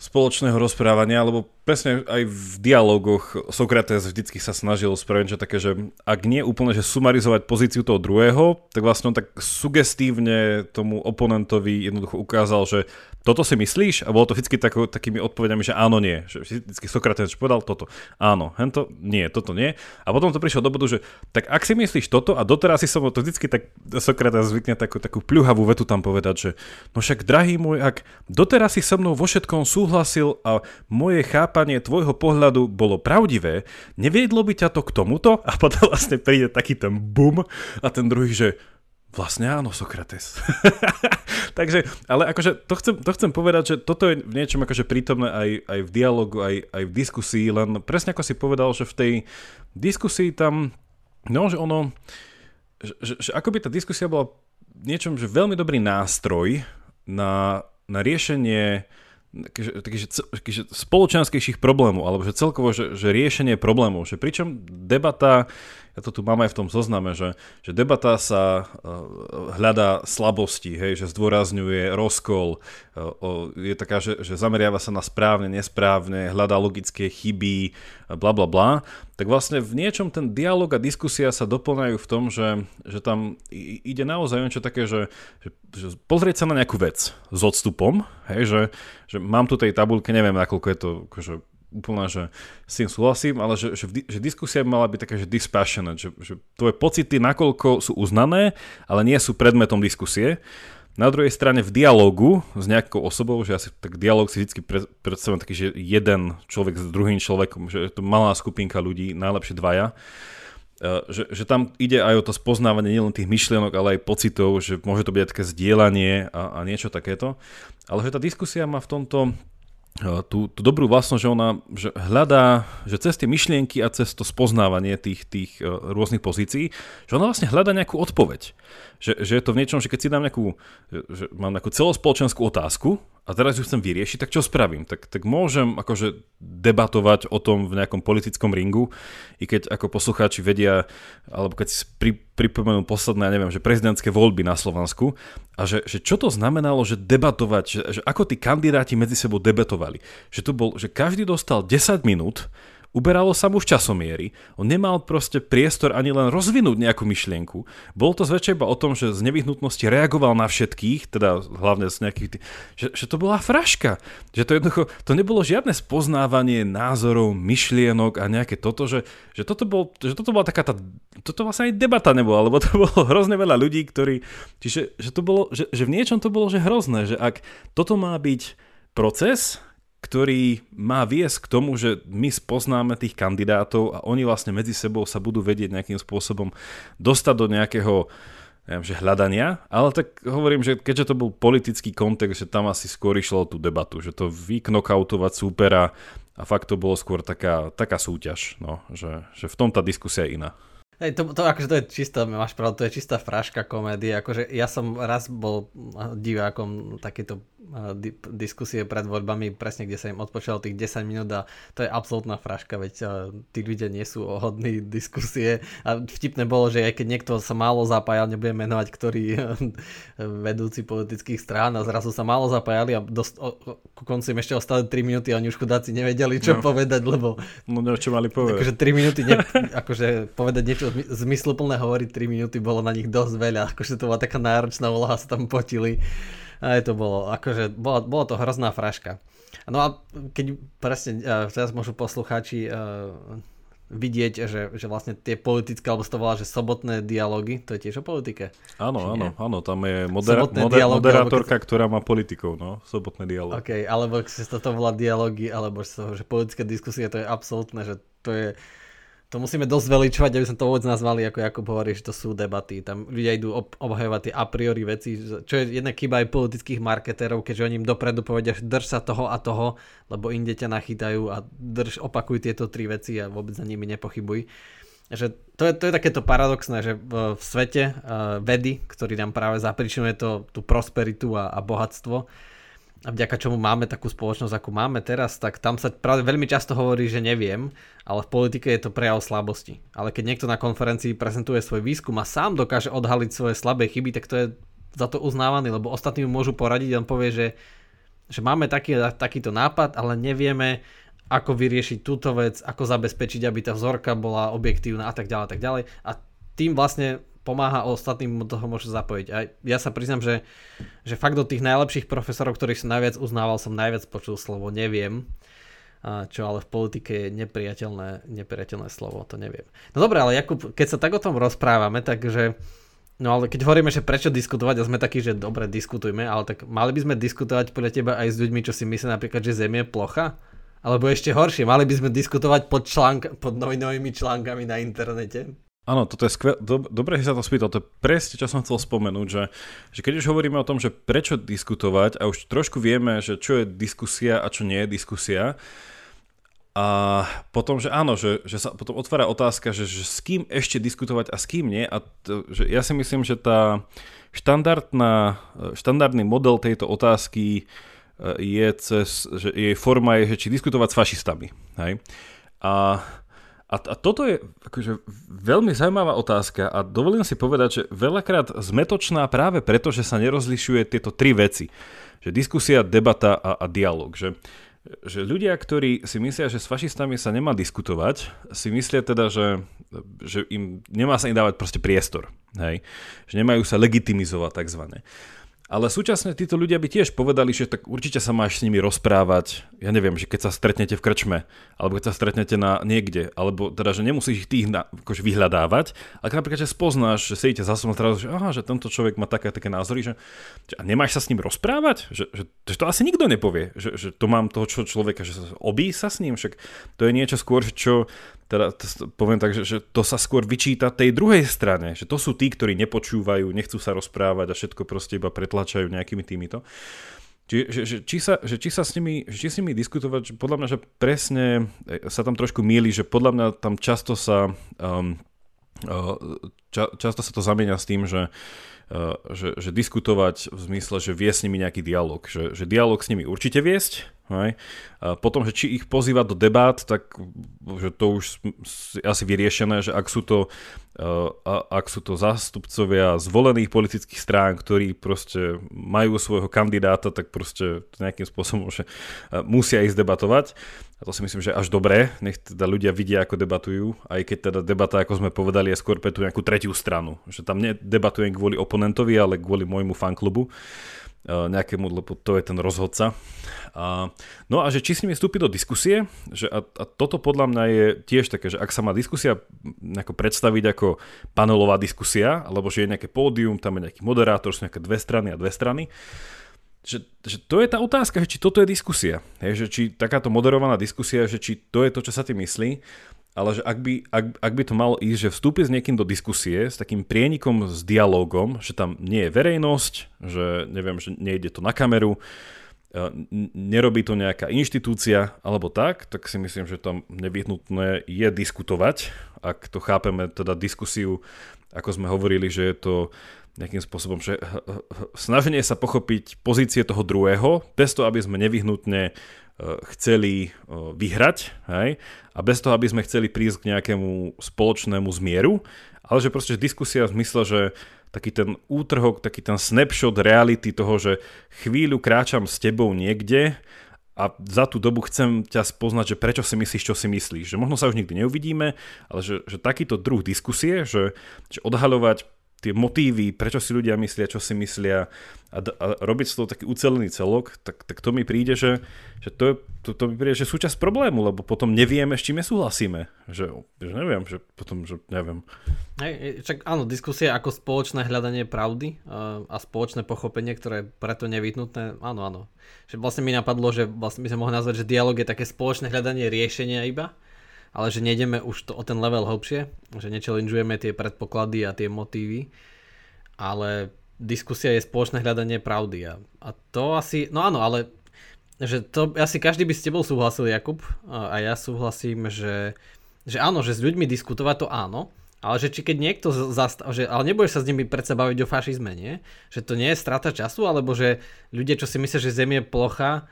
[SPEAKER 2] spoločného rozprávania, alebo presne aj v dialogoch Sokrates vždycky sa snažil spraviť čo také, že ak nie úplne, že sumarizovať pozíciu toho druhého, tak vlastne on tak sugestívne tomu oponentovi jednoducho ukázal, že toto si myslíš? A bolo to vždy tako, takými odpovediami, že áno, nie. Že vždy Sokrates povedal toto, áno, hento, nie, toto nie. A potom to prišlo do bodu, že tak ak si myslíš toto a doteraz si som to vždy tak Sokrates zvykne takú, takú pľuhavú vetu tam povedať, že no však drahý môj, ak doteraz si so mnou vo všetkom súhlasil a moje chápanie chápanie tvojho pohľadu bolo pravdivé, neviedlo by ťa to k tomuto? A potom vlastne príde taký ten bum a ten druhý, že Vlastne áno, Sokrates. Takže, ale akože to chcem, to chcem povedať, že toto je v niečom akože prítomné aj, aj v dialogu, aj, aj v diskusii, len presne ako si povedal, že v tej diskusii tam, no, že ono, že, že, že ako by tá diskusia bola niečom, že veľmi dobrý nástroj na, na riešenie takých, že spoločenskejších problémov, alebo že celkovo, že, že riešenie problémov, že pričom debata ja to tu mám aj v tom zozname, že, že debata sa uh, hľadá slabosti, hej, že zdôrazňuje rozkol, uh, je taká, že, že zameriava sa na správne, nesprávne, hľadá logické chyby, bla bla bla, tak vlastne v niečom ten dialog a diskusia sa doplňajú v tom, že, že tam ide naozaj niečo také, že, že, že pozrieť sa na nejakú vec s odstupom, hej, že, že mám tu tej tabulke, neviem, nakoľko je to akože úplne, že s tým súhlasím, ale že, že, že diskusia by mala byť taká, že dispassionate, že, že tvoje pocity nakoľko sú uznané, ale nie sú predmetom diskusie. Na druhej strane v dialogu s nejakou osobou, že asi tak dialog si vždy predstavujem taký, že jeden človek s druhým človekom, že je to malá skupinka ľudí, najlepšie dvaja, e, že, že tam ide aj o to spoznávanie nielen tých myšlienok, ale aj pocitov, že môže to byť aj také zdieľanie a, a niečo takéto. Ale že tá diskusia má v tomto tú, tú dobrú vlastnosť, že ona že hľadá, že cez tie myšlienky a cez to spoznávanie tých, tých rôznych pozícií, že ona vlastne hľadá nejakú odpoveď. Že, že je to v niečom, že keď si dám nejakú, že mám nejakú celospoločenskú otázku a teraz ju chcem vyriešiť, tak čo spravím? Tak, tak môžem akože debatovať o tom v nejakom politickom ringu, i keď ako poslucháči vedia, alebo keď si pri, pripomenú posledné, ja neviem, že prezidentské voľby na Slovensku a že, že čo to znamenalo, že debatovať, že, že ako tí kandidáti medzi sebou debatovali. Že to bol, že každý dostal 10 minút Uberalo sa mu v časomiery, on nemal proste priestor ani len rozvinúť nejakú myšlienku. Bolo to zväčšia iba o tom, že z nevyhnutnosti reagoval na všetkých, teda hlavne z nejakých, že, že to bola fraška. Že to jednoducho, to nebolo žiadne spoznávanie názorov, myšlienok a nejaké toto, že, že, toto, bol, že toto bola taká tá, toto vlastne aj debata nebola, lebo to bolo hrozne veľa ľudí, ktorí, čiže že to bolo, že, že v niečom to bolo, že hrozné, že ak toto má byť proces, ktorý má viesť k tomu, že my spoznáme tých kandidátov a oni vlastne medzi sebou sa budú vedieť nejakým spôsobom dostať do nejakého neviem, že hľadania, ale tak hovorím, že keďže to bol politický kontext, že tam asi skôr išlo tú debatu, že to vyknokautovať súpera a fakt to bolo skôr taká, taká súťaž, no, že, že v tom tá diskusia je iná.
[SPEAKER 1] Hej, to, to, akože to je čistá, máš pravdu, to je čistá fraška komédia. Akože ja som raz bol divákom takéto di- diskusie pred voľbami, presne kde sa im odpočalo tých 10 minút a to je absolútna fraška, veď tí ľudia nie sú hodní diskusie a vtipné bolo, že aj keď niekto sa málo zapájal, nebudem menovať, ktorý vedúci politických strán a zrazu sa málo zapájali a dosť, o, ku koncu im ešte ostali 3 minúty a oni už chudáci nevedeli, čo no. povedať, lebo...
[SPEAKER 2] No čo mali povedať.
[SPEAKER 1] Akože 3 minúty, ne, akože povedať niečo zmysluplné hovoriť 3 minúty bolo na nich dosť veľa, akože to bola taká náročná úloha, sa tam potili. Aj to bolo, akože, bolo, bolo to hrozná fraška. No a keď presne teraz môžu poslucháči uh, vidieť, že, že vlastne tie politické, alebo to volá, že sobotné dialógy, to je tiež o politike.
[SPEAKER 2] Áno, áno, áno, tam je modera- moder- dialógy, moderátorka, keď... ktorá má politikov, no, sobotné dialógy.
[SPEAKER 1] OK, alebo si to volá dialógy, alebo že politické diskusie, to je absolútne, že to je to musíme dosť veličovať, aby sme to vôbec nazvali, ako Jakub hovorí, že to sú debaty. Tam ľudia idú ob- obhajovať tie a priori veci, čo je jedna chyba aj politických marketérov, keďže oni im dopredu povedia, že drž sa toho a toho, lebo inde ťa nachytajú a drž, opakuj tieto tri veci a vôbec za nimi nepochybuj. Že to, je, to je takéto paradoxné, že v, v svete uh, vedy, ktorý nám práve zapričinuje to, tú prosperitu a, a bohatstvo, a vďaka čomu máme takú spoločnosť, ako máme teraz, tak tam sa práve veľmi často hovorí, že neviem, ale v politike je to prejav slabosti. Ale keď niekto na konferencii prezentuje svoj výskum a sám dokáže odhaliť svoje slabé chyby, tak to je za to uznávaný, lebo ostatní mu môžu poradiť a on povie, že, že máme taký, takýto nápad, ale nevieme, ako vyriešiť túto vec, ako zabezpečiť, aby tá vzorka bola objektívna a tak ďalej, tak ďalej. A tým vlastne pomáha ostatným, toho môžu zapojiť. A ja sa priznám, že, že fakt do tých najlepších profesorov, ktorých som najviac uznával, som najviac počul slovo neviem, čo ale v politike je nepriateľné, nepriateľné slovo, to neviem. No dobre, ale Jakub, keď sa tak o tom rozprávame, takže No ale keď hovoríme, že prečo diskutovať a sme takí, že dobre, diskutujme, ale tak mali by sme diskutovať podľa teba aj s ľuďmi, čo si myslia napríklad, že Zem je plocha? Alebo ešte horšie, mali by sme diskutovať pod, článk, pod novinovými článkami na internete.
[SPEAKER 2] Áno, toto je skvel... Dob- dobre, že sa to spýtal. To je presne, čo som chcel spomenúť, že, že keď už hovoríme o tom, že prečo diskutovať a už trošku vieme, že čo je diskusia a čo nie je diskusia, a potom, že áno, že, že sa potom otvára otázka, že, že s kým ešte diskutovať a s kým nie. A to, že ja si myslím, že tá štandardná, štandardný model tejto otázky je cez, že jej forma je, že či diskutovať s fašistami. Hej? A, a, a toto je akože veľmi zaujímavá otázka a dovolím si povedať, že veľakrát zmetočná práve preto, že sa nerozlišuje tieto tri veci. Že diskusia, debata a, a dialog. Že, že ľudia, ktorí si myslia, že s fašistami sa nemá diskutovať, si myslia teda, že, že im nemá sa im dávať proste priestor. Hej? Že nemajú sa legitimizovať takzvané. Ale súčasne títo ľudia by tiež povedali, že tak určite sa máš s nimi rozprávať. Ja neviem, že keď sa stretnete v krčme, alebo keď sa stretnete na niekde, alebo teda, že nemusíš ich tých na, akože vyhľadávať, ale napríklad, že spoznáš, že sedíte za som teraz, že, aha, že tento človek má také také názory, že, že a nemáš sa s ním rozprávať? Že, že, že to asi nikto nepovie, že, že to mám toho čo, človeka, že obí sa s ním, však to je niečo skôr, čo teda poviem tak, že, že to sa skôr vyčíta tej druhej strane, že to sú tí, ktorí nepočúvajú, nechcú sa rozprávať a všetko proste iba pretlačajú nejakými týmito. Či, že, že, či, sa, že či sa s nimi, či s nimi diskutovať, že podľa mňa, že presne e, sa tam trošku míli, že podľa mňa tam často sa um, uh, ča, často sa to zamieňa s tým, že uh, že, že diskutovať v zmysle, že vie s nimi nejaký dialog. Že, že dialog s nimi určite viesť, Hej. A potom, že či ich pozývať do debát, tak že to už je asi vyriešené, že ak sú to, uh, ak sú to zástupcovia zvolených politických strán, ktorí proste majú svojho kandidáta, tak proste nejakým spôsobom že musia ísť debatovať. A to si myslím, že až dobré, nech teda ľudia vidia, ako debatujú, aj keď teda debata, ako sme povedali, je skôr pre tú nejakú tretiu stranu. Že tam nedebatujem kvôli oponentovi, ale kvôli môjmu fanklubu nejakému, lebo to je ten rozhodca. A, no a že či s nimi vstúpi do diskusie, že a, a toto podľa mňa je tiež také, že ak sa má diskusia nejako predstaviť ako panelová diskusia, alebo že je nejaké pódium, tam je nejaký moderátor, sú nejaké dve strany a dve strany, že, že to je tá otázka, že či toto je diskusia. Hej, že či takáto moderovaná diskusia, že či to je to, čo sa tým myslí ale že ak by, ak, ak by to malo ísť, že vstúpi s niekým do diskusie, s takým prienikom, s dialogom, že tam nie je verejnosť, že neviem, že nejde to na kameru, e, nerobí to nejaká inštitúcia alebo tak, tak si myslím, že tam nevyhnutné je diskutovať, ak to chápeme teda diskusiu, ako sme hovorili, že je to nejakým spôsobom, že snaženie sa pochopiť pozície toho druhého, bez toho, aby sme nevyhnutne chceli eh, vyhrať, hej, a bez toho, aby sme chceli prísť k nejakému spoločnému zmieru, ale že proste diskusia v zmysle, že taký ten útrhok, taký ten snapshot reality toho, že chvíľu kráčam s tebou niekde a za tú dobu chcem ťa spoznať, že prečo si myslíš, čo si myslíš. Že možno sa už nikdy neuvidíme, ale že, že takýto druh diskusie, že, že odhaľovať tie motívy, prečo si ľudia myslia, čo si myslia a, a robiť z toho taký ucelený celok, tak, tak to mi príde, že, že to, je, to, to mi príde, že súčasť problému, lebo potom nevieme, s čím nesúhlasíme. Že, že neviem, že potom, že neviem.
[SPEAKER 1] Hej, čak áno, diskusia ako spoločné hľadanie pravdy a, a spoločné pochopenie, ktoré je preto nevyhnutné, áno, áno. Že vlastne mi napadlo, že vlastne by sme mohli nazvať, že dialog je také spoločné hľadanie riešenia iba, ale že nejdeme už to o ten level hlbšie, že nechallengeujeme tie predpoklady a tie motívy, ale diskusia je spoločné hľadanie pravdy a, a to asi, no áno, ale že to asi každý by s tebou súhlasil Jakub a, ja súhlasím, že, že áno, že s ľuďmi diskutovať to áno, ale že či keď niekto zastav, že, ale nebudeš sa s nimi predsa baviť o fašizme, nie? Že to nie je strata času, alebo že ľudia, čo si myslia, že Zem je plocha,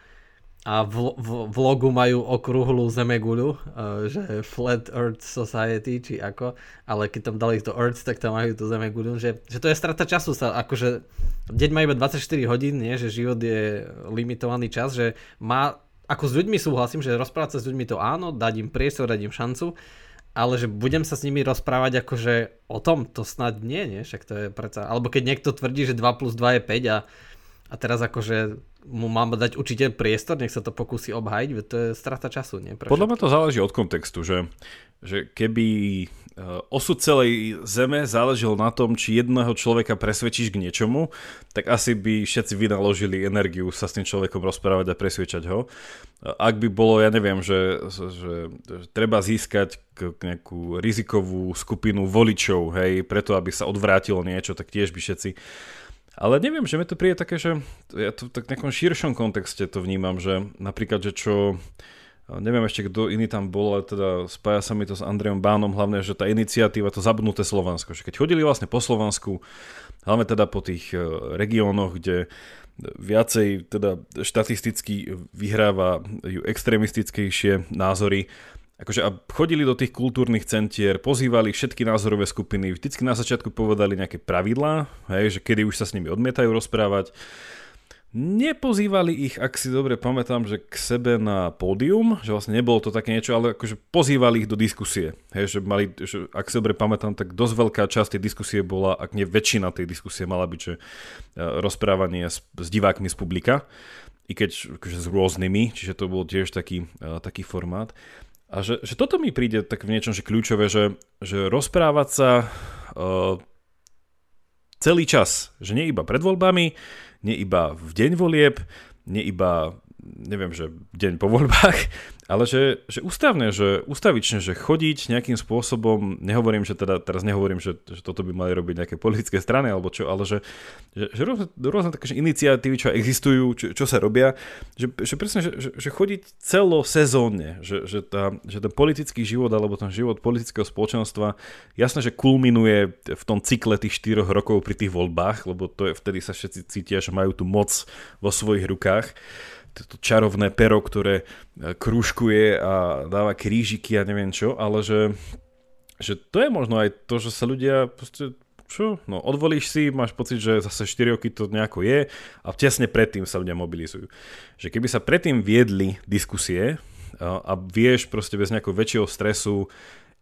[SPEAKER 1] a v, v vlogu majú okrúhlu zemeguľu, uh, že Flat Earth Society, či ako, ale keď tam dali to Earth, tak tam majú tú zemeguľu, že, že to je strata času sa, akože deň má iba 24 hodín, nie, že život je limitovaný čas, že má, ako s ľuďmi súhlasím, že rozprávať sa s ľuďmi to áno, dať im priestor, dať im šancu, ale že budem sa s nimi rozprávať akože o tom, to snad nie, nie, však to je predsa, alebo keď niekto tvrdí, že 2 plus 2 je 5 a a teraz akože mu mám dať určite priestor, nech sa to pokusí obhajiť, to je strata času. Nie?
[SPEAKER 2] Pre Podľa mňa to záleží od kontextu, že, že keby osud celej zeme záležel na tom, či jedného človeka presvedčíš k niečomu, tak asi by všetci vynaložili energiu sa s tým človekom rozprávať a presvedčať ho. Ak by bolo, ja neviem, že, že, že treba získať nejakú rizikovú skupinu voličov, hej, preto aby sa odvrátilo niečo, tak tiež by všetci ale neviem, že mi to príde také, že ja to tak v nejakom širšom kontexte to vnímam, že napríklad, že čo Neviem ešte, kto iný tam bol, ale teda spája sa mi to s Andrejom Bánom, hlavne, že tá iniciatíva, to zabudnuté Slovensko, že keď chodili vlastne po Slovensku, hlavne teda po tých e, regiónoch, kde viacej teda štatisticky vyhrávajú extrémistickejšie názory, akože a chodili do tých kultúrnych centier, pozývali všetky názorové skupiny, vždycky na začiatku povedali nejaké pravidlá, hej, že kedy už sa s nimi odmietajú rozprávať, Nepozývali ich, ak si dobre pamätám, že k sebe na pódium, že vlastne nebolo to také niečo, ale akože pozývali ich do diskusie. Hej, že mali, že ak si dobre pamätám, tak dosť veľká časť tej diskusie bola, ak nie väčšina tej diskusie mala byť, že e, rozprávanie s, s divákmi z publika, i keď akože s rôznymi, čiže to bol tiež taký, uh, taký formát. A že, že toto mi príde tak v niečom, že kľúčové, že, že rozprávať sa uh, celý čas, že nie iba pred voľbami, nie iba v deň volieb, nie iba neviem, že deň po voľbách, ale že, že ústavne, že ústavične, že chodiť nejakým spôsobom, nehovorím, že teda, teraz nehovorím, že, že toto by mali robiť nejaké politické strany alebo čo, ale že, že, že rôzne, rôzne také iniciatívy, čo existujú, čo, čo sa robia, že, že presne, že, že, že chodiť celosezónne, že, že, tá, že ten politický život alebo ten život politického spoločenstva jasné, že kulminuje v tom cykle tých 4 rokov pri tých voľbách, lebo to je, vtedy sa všetci cítia, že majú tú moc vo svojich rukách to čarovné pero, ktoré e, krúžkuje a dáva krížiky a neviem čo, ale že, že to je možno aj to, že sa ľudia proste čo? No, odvolíš si, máš pocit, že zase 4 roky to nejako je a tesne predtým sa ľudia mobilizujú. Že keby sa predtým viedli diskusie a, a vieš proste bez nejakého väčšieho stresu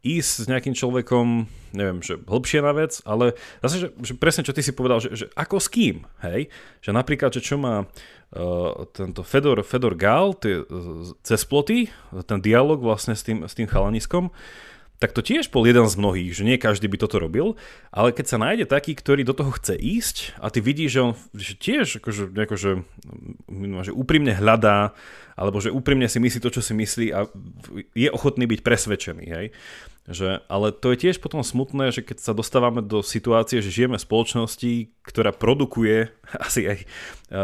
[SPEAKER 2] ísť s nejakým človekom, neviem, že hlbšie na vec, ale zase, že, že presne čo ty si povedal, že, že ako s kým, hej? Že napríklad, že čo má uh, tento Fedor, Fedor Gál, tie, uh, cez ploty, ten dialog vlastne s tým, s tým chalaniskom, tak to tiež bol jeden z mnohých, že nie každý by toto robil, ale keď sa nájde taký, ktorý do toho chce ísť a ty vidíš, že on že tiež akože, akože, že úprimne hľadá, alebo že úprimne si myslí to, čo si myslí a je ochotný byť presvedčený. Hej? Že, ale to je tiež potom smutné, že keď sa dostávame do situácie, že žijeme v spoločnosti, ktorá produkuje, asi aj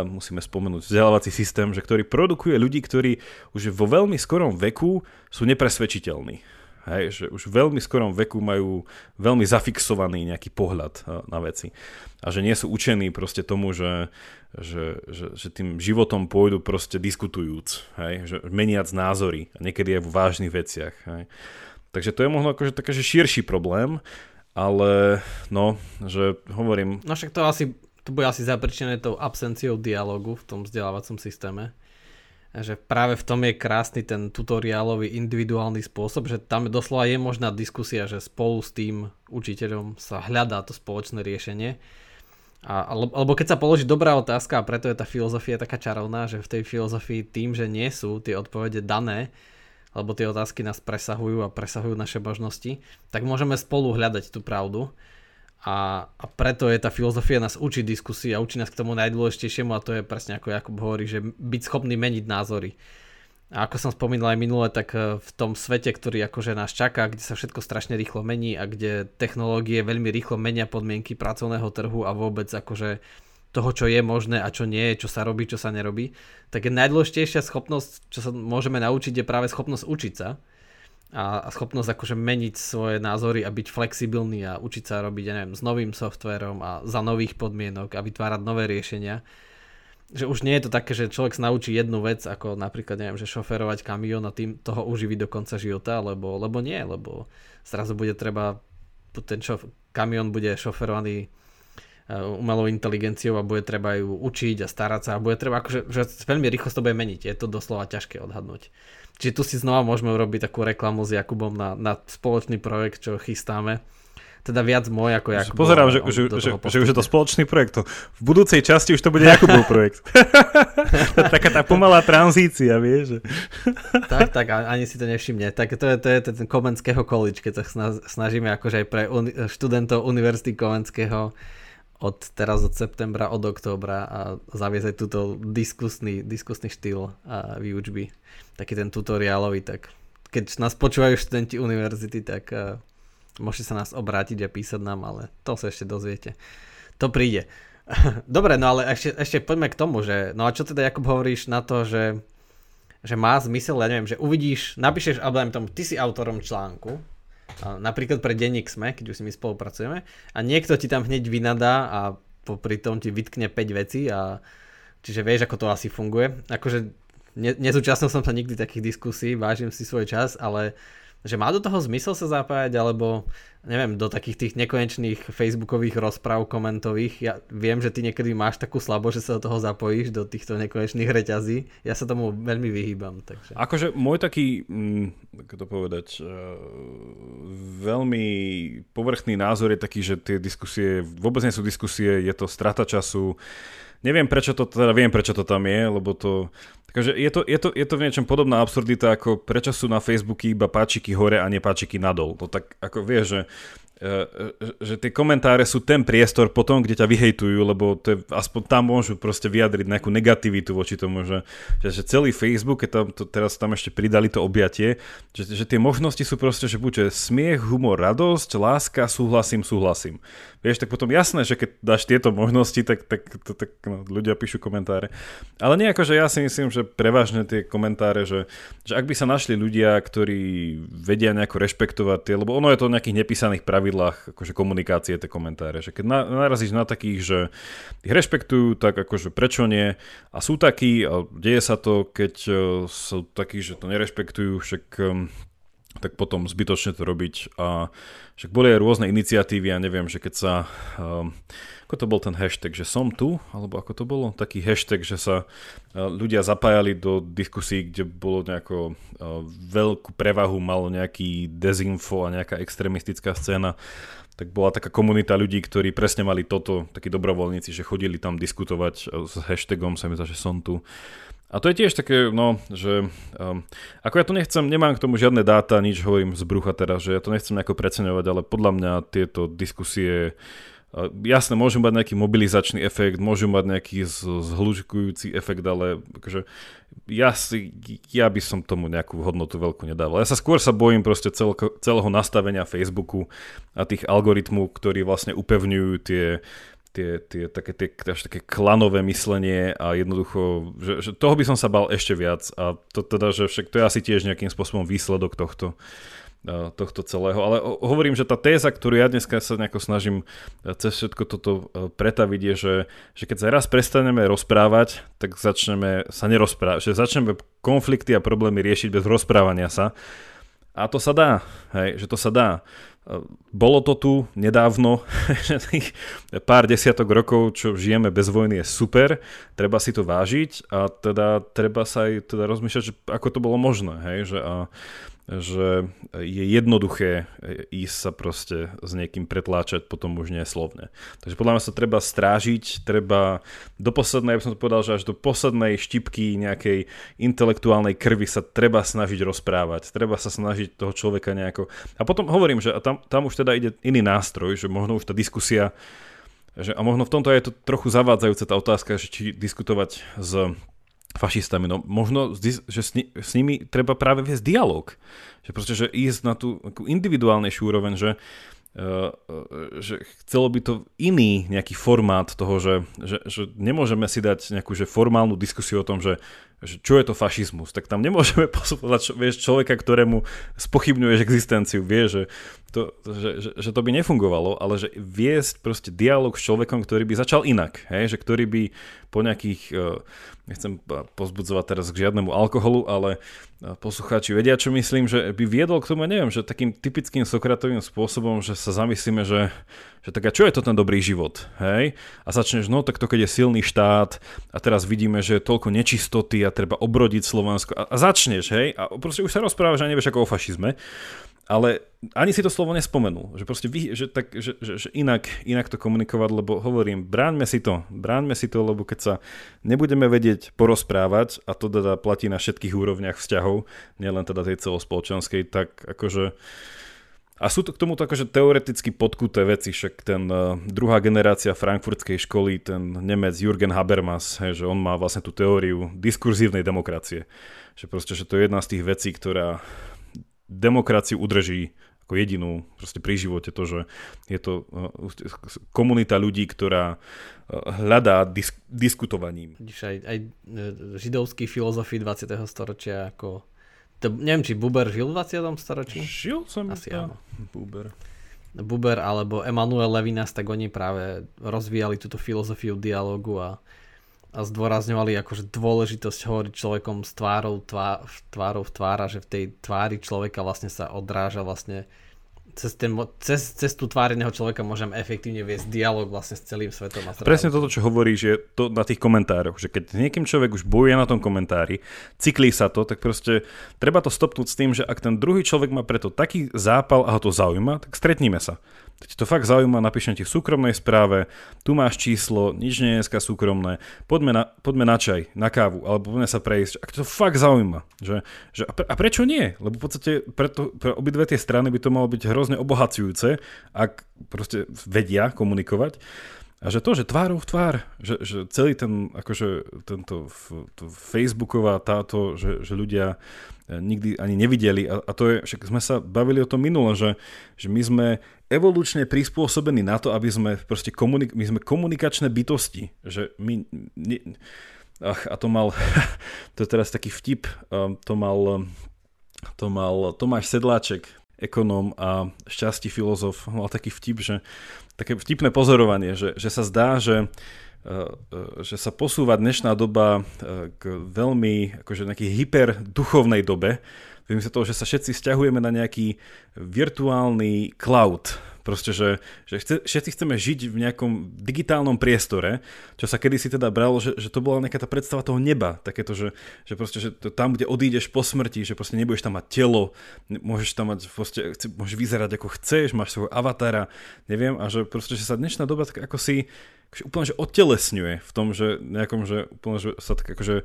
[SPEAKER 2] musíme spomenúť vzdelávací systém, že ktorý produkuje ľudí, ktorí už vo veľmi skorom veku sú nepresvedčiteľní. Hej, že už v veľmi skorom veku majú veľmi zafixovaný nejaký pohľad na veci. A že nie sú učení proste tomu, že, že, že, že tým životom pôjdu proste diskutujúc. Hej, že meniac názory. A niekedy aj v vážnych veciach. Hej. Takže to je možno akože také, že širší problém, ale no, že hovorím...
[SPEAKER 1] No však to asi, to bude asi zapričené tou absenciou dialogu v tom vzdelávacom systéme. Že práve v tom je krásny ten tutoriálový individuálny spôsob, že tam doslova je možná diskusia, že spolu s tým učiteľom sa hľadá to spoločné riešenie. A, alebo keď sa položí dobrá otázka a preto je tá filozofia taká čarovná, že v tej filozofii tým, že nie sú tie odpovede dané, alebo tie otázky nás presahujú a presahujú naše možnosti, tak môžeme spolu hľadať tú pravdu. A, a preto je tá filozofia nás učí diskusii a učí nás k tomu najdôležitejšiemu a to je presne ako Jakub hovorí, že byť schopný meniť názory. A ako som spomínal aj minule, tak e, v tom svete, ktorý akože nás čaká, kde sa všetko strašne rýchlo mení a kde technológie veľmi rýchlo menia podmienky pracovného trhu a vôbec akože toho, čo je možné a čo nie je, čo sa robí, čo sa nerobí, tak je najdôležitejšia schopnosť, čo sa môžeme naučiť, je práve schopnosť učiť sa a, a schopnosť akože meniť svoje názory a byť flexibilný a učiť sa robiť, ja neviem, s novým softverom a za nových podmienok a vytvárať nové riešenia. Že už nie je to také, že človek sa naučí jednu vec, ako napríklad, neviem, že šoferovať kamión a tým toho uživí do konca života, lebo, lebo nie, lebo zrazu bude treba, ten šof, kamión bude šoferovaný umelou inteligenciou a bude treba ju učiť a starať sa a bude treba, akože že veľmi rýchlo to bude meniť, je to doslova ťažké odhadnúť. Čiže tu si znova môžeme urobiť takú reklamu s Jakubom na, na spoločný projekt, čo chystáme. teda viac môj ako Jakub.
[SPEAKER 2] Pozerám, že, že, že, že už je to spoločný projekt. V budúcej časti už to bude Jakubov projekt. Taká tá pomalá tranzícia, vieš.
[SPEAKER 1] tak, tak, ani si to nevšimne. Tak to je, to je ten Komenského college, keď sa snažíme akože aj pre uni- študentov Univerzity Komenského od teraz od septembra, od októbra a zaviesť aj túto diskusný, diskusný štýl a výučby. Taký ten tutoriálový, tak keď nás počúvajú študenti univerzity, tak uh, môžete sa nás obrátiť a písať nám, ale to sa ešte dozviete. To príde. Dobre, no ale ešte, ešte poďme k tomu, že no a čo teda Jakub hovoríš na to, že, že má zmysel, ja neviem, že uvidíš, napíšeš, alebo tomu, ty si autorom článku, napríklad pre denník SME, keď už si my spolupracujeme a niekto ti tam hneď vynadá a popri tom ti vytkne 5 vecí a čiže vieš, ako to asi funguje. Akože ne, nezúčastnil som sa nikdy takých diskusí, vážim si svoj čas, ale že má do toho zmysel sa zapájať, alebo neviem, do takých tých nekonečných facebookových rozpráv komentových. Ja viem, že ty niekedy máš takú slabo, že sa do toho zapojíš, do týchto nekonečných reťazí. Ja sa tomu veľmi vyhýbam. Takže.
[SPEAKER 2] Akože môj taký, mm, ako to povedať, uh, veľmi povrchný názor je taký, že tie diskusie vôbec nie sú diskusie, je to strata času. Neviem prečo to, teda viem prečo to tam je, lebo to Takže je to, je, to, je to v niečom podobná absurdita, ako prečo sú na Facebooku iba páčiky hore a nepáčiky nadol. To tak ako vieš, že že tie komentáre sú ten priestor potom, kde ťa vyhejtujú, lebo to je, aspoň tam môžu proste vyjadriť nejakú negativitu voči tomu, že, že, že celý Facebook, keď tam, to, teraz tam ešte pridali to objatie, že, že tie možnosti sú proste, že buď smiech, humor, radosť, láska, súhlasím, súhlasím. Vieš, tak potom jasné, že keď dáš tieto možnosti, tak, tak, tak, tak no, ľudia píšu komentáre. Ale nejako, že ja si myslím, že prevažne tie komentáre, že, že ak by sa našli ľudia, ktorí vedia nejako rešpektovať tie, lebo ono je to nejakých nepísaných pravidlách, pravidlách akože komunikácie tie komentáre. Že keď na, narazíš na takých, že ich rešpektujú, tak akože prečo nie? A sú takí, a deje sa to, keď uh, sú takí, že to nerešpektujú, však um, tak potom zbytočne to robiť. A však boli aj rôzne iniciatívy, ja neviem, že keď sa... Um, ako to bol ten hashtag, že som tu, alebo ako to bolo, taký hashtag, že sa ľudia zapájali do diskusí, kde bolo nejako veľkú prevahu, malo nejaký dezinfo a nejaká extremistická scéna, tak bola taká komunita ľudí, ktorí presne mali toto, takí dobrovoľníci, že chodili tam diskutovať s hashtagom, sa mi zdá, že som tu. A to je tiež také, no, že um, ako ja to nechcem, nemám k tomu žiadne dáta, nič hovorím z brucha teraz, že ja to nechcem nejako preceňovať, ale podľa mňa tieto diskusie Jasné, môžu mať nejaký mobilizačný efekt, môžu mať nejaký zhlučkujúci efekt, ale akože ja, si, ja by som tomu nejakú hodnotu veľkú nedával. Ja sa skôr sa bojím proste celko, celého nastavenia Facebooku a tých algoritmov, ktorí vlastne upevňujú tie, tie, tie, také, tie, také klanové myslenie a jednoducho, že, že toho by som sa bal ešte viac a to teda, že však to je asi tiež nejakým spôsobom výsledok tohto tohto celého. Ale hovorím, že tá téza, ktorú ja dneska sa nejako snažím e, cez všetko toto e, pretaviť je, že, že keď sa raz prestaneme rozprávať, tak začneme sa nerozprávať, že začneme konflikty a problémy riešiť bez rozprávania sa. A to sa dá, hej, že to sa dá. Bolo to tu nedávno, tých pár desiatok rokov, čo žijeme bez vojny je super, treba si to vážiť a teda treba sa aj teda rozmýšľať, že ako to bolo možné, hej, že a že je jednoduché ísť sa proste s niekým pretláčať potom už nie slovne. Takže podľa mňa sa treba strážiť, treba do poslednej, ja som to povedal, že až do poslednej štipky nejakej intelektuálnej krvi sa treba snažiť rozprávať, treba sa snažiť toho človeka nejako... A potom hovorím, že tam, tam už teda ide iný nástroj, že možno už tá diskusia že, a možno v tomto je to trochu zavádzajúca tá otázka, že či diskutovať s fašistami. No možno, že s, ni- s nimi treba práve viesť dialog. Že proste, že ísť na tú individuálnejšiu úroveň, že Uh, že chcelo by to iný nejaký formát toho, že, že, že nemôžeme si dať nejakú že formálnu diskusiu o tom, že, že čo je to fašizmus, tak tam nemôžeme posúvať vieš, človeka, ktorému spochybňuješ existenciu, vie, že to, že, že, že to by nefungovalo, ale že viesť proste dialog s človekom, ktorý by začal inak, hej, že ktorý by po nejakých uh, nechcem pozbudzovať teraz k žiadnemu alkoholu, ale poslucháči vedia, čo myslím, že by viedol k tomu, neviem, že takým typickým Sokratovým spôsobom, že sa zamyslíme, že, že tak a čo je to ten dobrý život, hej? A začneš, no tak to keď je silný štát a teraz vidíme, že je toľko nečistoty a treba obrodiť Slovensko a, a začneš, hej? A proste už sa rozprávaš a nevieš ako o fašizme. ale ani si to slovo nespomenul, že proste vy, že, tak, že, že, že inak, inak to komunikovať, lebo hovorím, bráňme si to, bráňme si to, lebo keď sa nebudeme vedieť porozprávať, a to teda platí na všetkých úrovniach vzťahov, nielen teda tej celospoločenskej, tak akože a sú to k tomu akože teoreticky podkuté veci, však ten uh, druhá generácia frankfurtskej školy, ten Nemec Jürgen Habermas, hej, že on má vlastne tú teóriu diskurzívnej demokracie. Že proste, že to je jedna z tých vecí, ktorá demokraciu udrží ako jedinú proste pri živote to, že je to uh, komunita ľudí, ktorá uh, hľadá disk- diskutovaním.
[SPEAKER 1] Aj, aj židovský filozofii 20. storočia ako to, neviem, či Buber žil v 20. storočí?
[SPEAKER 2] Žil som Asi áno. Buber.
[SPEAKER 1] Buber alebo Emanuel Levinas, tak oni práve rozvíjali túto filozofiu dialogu a a zdôrazňovali akože dôležitosť hovoriť človekom s tvárou, tvá, tvárou v tvára, že v tej tvári človeka vlastne sa odráža vlastne cez, ten, cez, cez tú tvár jedného človeka môžem efektívne viesť dialog vlastne s celým svetom. A
[SPEAKER 2] Presne toto, čo hovoríš, je to na tých komentároch, že keď niekým človek už bojuje na tom komentári, cyklí sa to, tak proste treba to stopnúť s tým, že ak ten druhý človek má preto taký zápal a ho to zaujíma, tak stretníme sa. Keď to fakt zaujíma, napíšem ti v súkromnej správe, tu máš číslo, nič nie je dneska súkromné, poďme na, poďme na čaj, na kávu, alebo poďme sa prejsť. Ak to fakt zaujíma. Že, že, a, pre, a prečo nie? Lebo v podstate pre, to, pre obidve tie strany by to malo byť hrozne obohacujúce, ak proste vedia komunikovať. A že to, že tvárov v tvár, že, že celý ten, akože tento to Facebooková táto, že, že ľudia e, nikdy ani nevideli. A, a to je, však sme sa bavili o tom minule, že, že my sme evolučne prispôsobení na to, aby sme proste komunik- my sme komunikačné bytosti, že my ne, ach, a to mal, to je teraz taký vtip, to mal, to mal Tomáš Sedláček, ekonóm a šťastí filozof, mal taký vtip, že také vtipné pozorovanie, že, že sa zdá, že e, e, že sa posúva dnešná doba e, k veľmi akože nejakej hyperduchovnej dobe, Vymysle toho, že sa všetci stiahujeme na nejaký virtuálny cloud, Proste, že, že chce, všetci chceme žiť v nejakom digitálnom priestore, čo sa kedysi teda bralo, že, že to bola nejaká tá predstava toho neba, takéto, že, že proste, že to tam, kde odídeš po smrti, že proste nebudeš tam mať telo, môžeš tam mať, proste, môžeš vyzerať ako chceš, máš svojho avatara, neviem, a že proste, že sa dnešná doba tak ako si akože úplne že odtelesňuje v tom, že nejakom, že úplne, že sa tak akože e,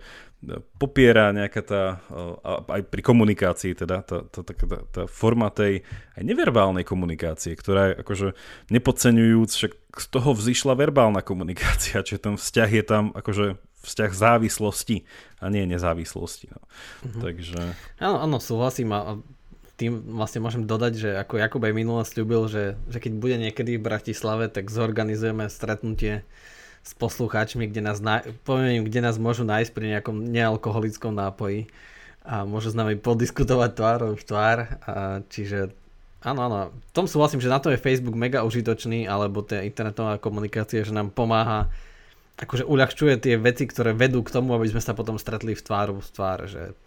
[SPEAKER 2] popiera nejaká tá, e, aj pri komunikácii teda, tá, tá, tá, tá, tá forma tej aj neverbálnej komunikácie, ktorá je akože nepodceňujúc, že z toho vzýšla verbálna komunikácia, čiže ten vzťah je tam akože vzťah závislosti a nie nezávislosti. No. Mm-hmm. Takže...
[SPEAKER 1] Áno, áno, súhlasím a tým vlastne môžem dodať, že ako Jakub aj minule slúbil, že, že keď bude niekedy v Bratislave, tak zorganizujeme stretnutie s poslucháčmi, kde nás, na, poviem, kde nás môžu nájsť pri nejakom nealkoholickom nápoji a môžu s nami podiskutovať tvárov v tvár. A čiže áno, áno, v tom súhlasím, že na to je Facebook mega užitočný, alebo tá internetová komunikácia, že nám pomáha akože uľahčuje tie veci, ktoré vedú k tomu, aby sme sa potom stretli v tváru v tvár, že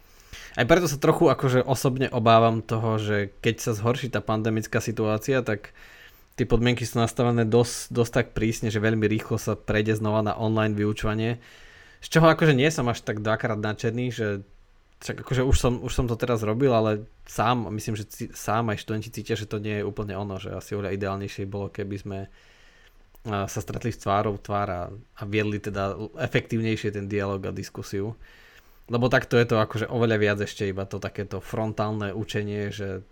[SPEAKER 1] aj preto sa trochu akože osobne obávam toho, že keď sa zhorší tá pandemická situácia, tak tie podmienky sú nastavené dosť, dosť tak prísne, že veľmi rýchlo sa prejde znova na online vyučovanie. Z čoho akože nie som až tak dvakrát nadšený, že čak akože už som, už som to teraz robil, ale sám, myslím, že c- sám aj študenti cítia, že to nie je úplne ono, že asi oveľa ideálnejšie bolo, keby sme sa stretli s tvárou tvár a, a viedli teda efektívnejšie ten dialog a diskusiu. Lebo takto je to akože oveľa viac ešte iba to takéto frontálne učenie, že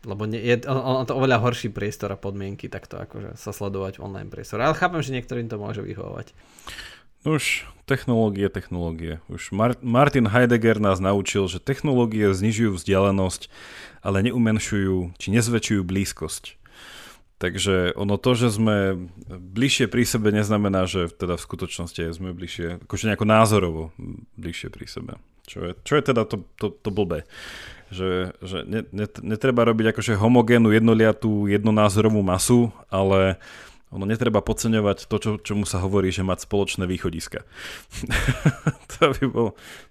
[SPEAKER 1] lebo nie, je on, on to oveľa horší priestor a podmienky takto akože sa sledovať online priestore. Ale chápem, že niektorým to môže vyhovovať.
[SPEAKER 2] Už technológie, technológie. Už Mar- Martin Heidegger nás naučil, že technológie znižujú vzdialenosť, ale neumenšujú či nezväčšujú blízkosť. Takže ono to, že sme bližšie pri sebe, neznamená, že teda v skutočnosti sme bližšie, akože nejako názorovo bližšie pri sebe. Čo je, čo je teda to, to, to blbé. Že, že ne, netreba robiť akože homogénnu, jednoliatú, jednonázorovú masu, ale ono netreba podceňovať to, čo, čomu sa hovorí, že mať spoločné východiska. to by bol...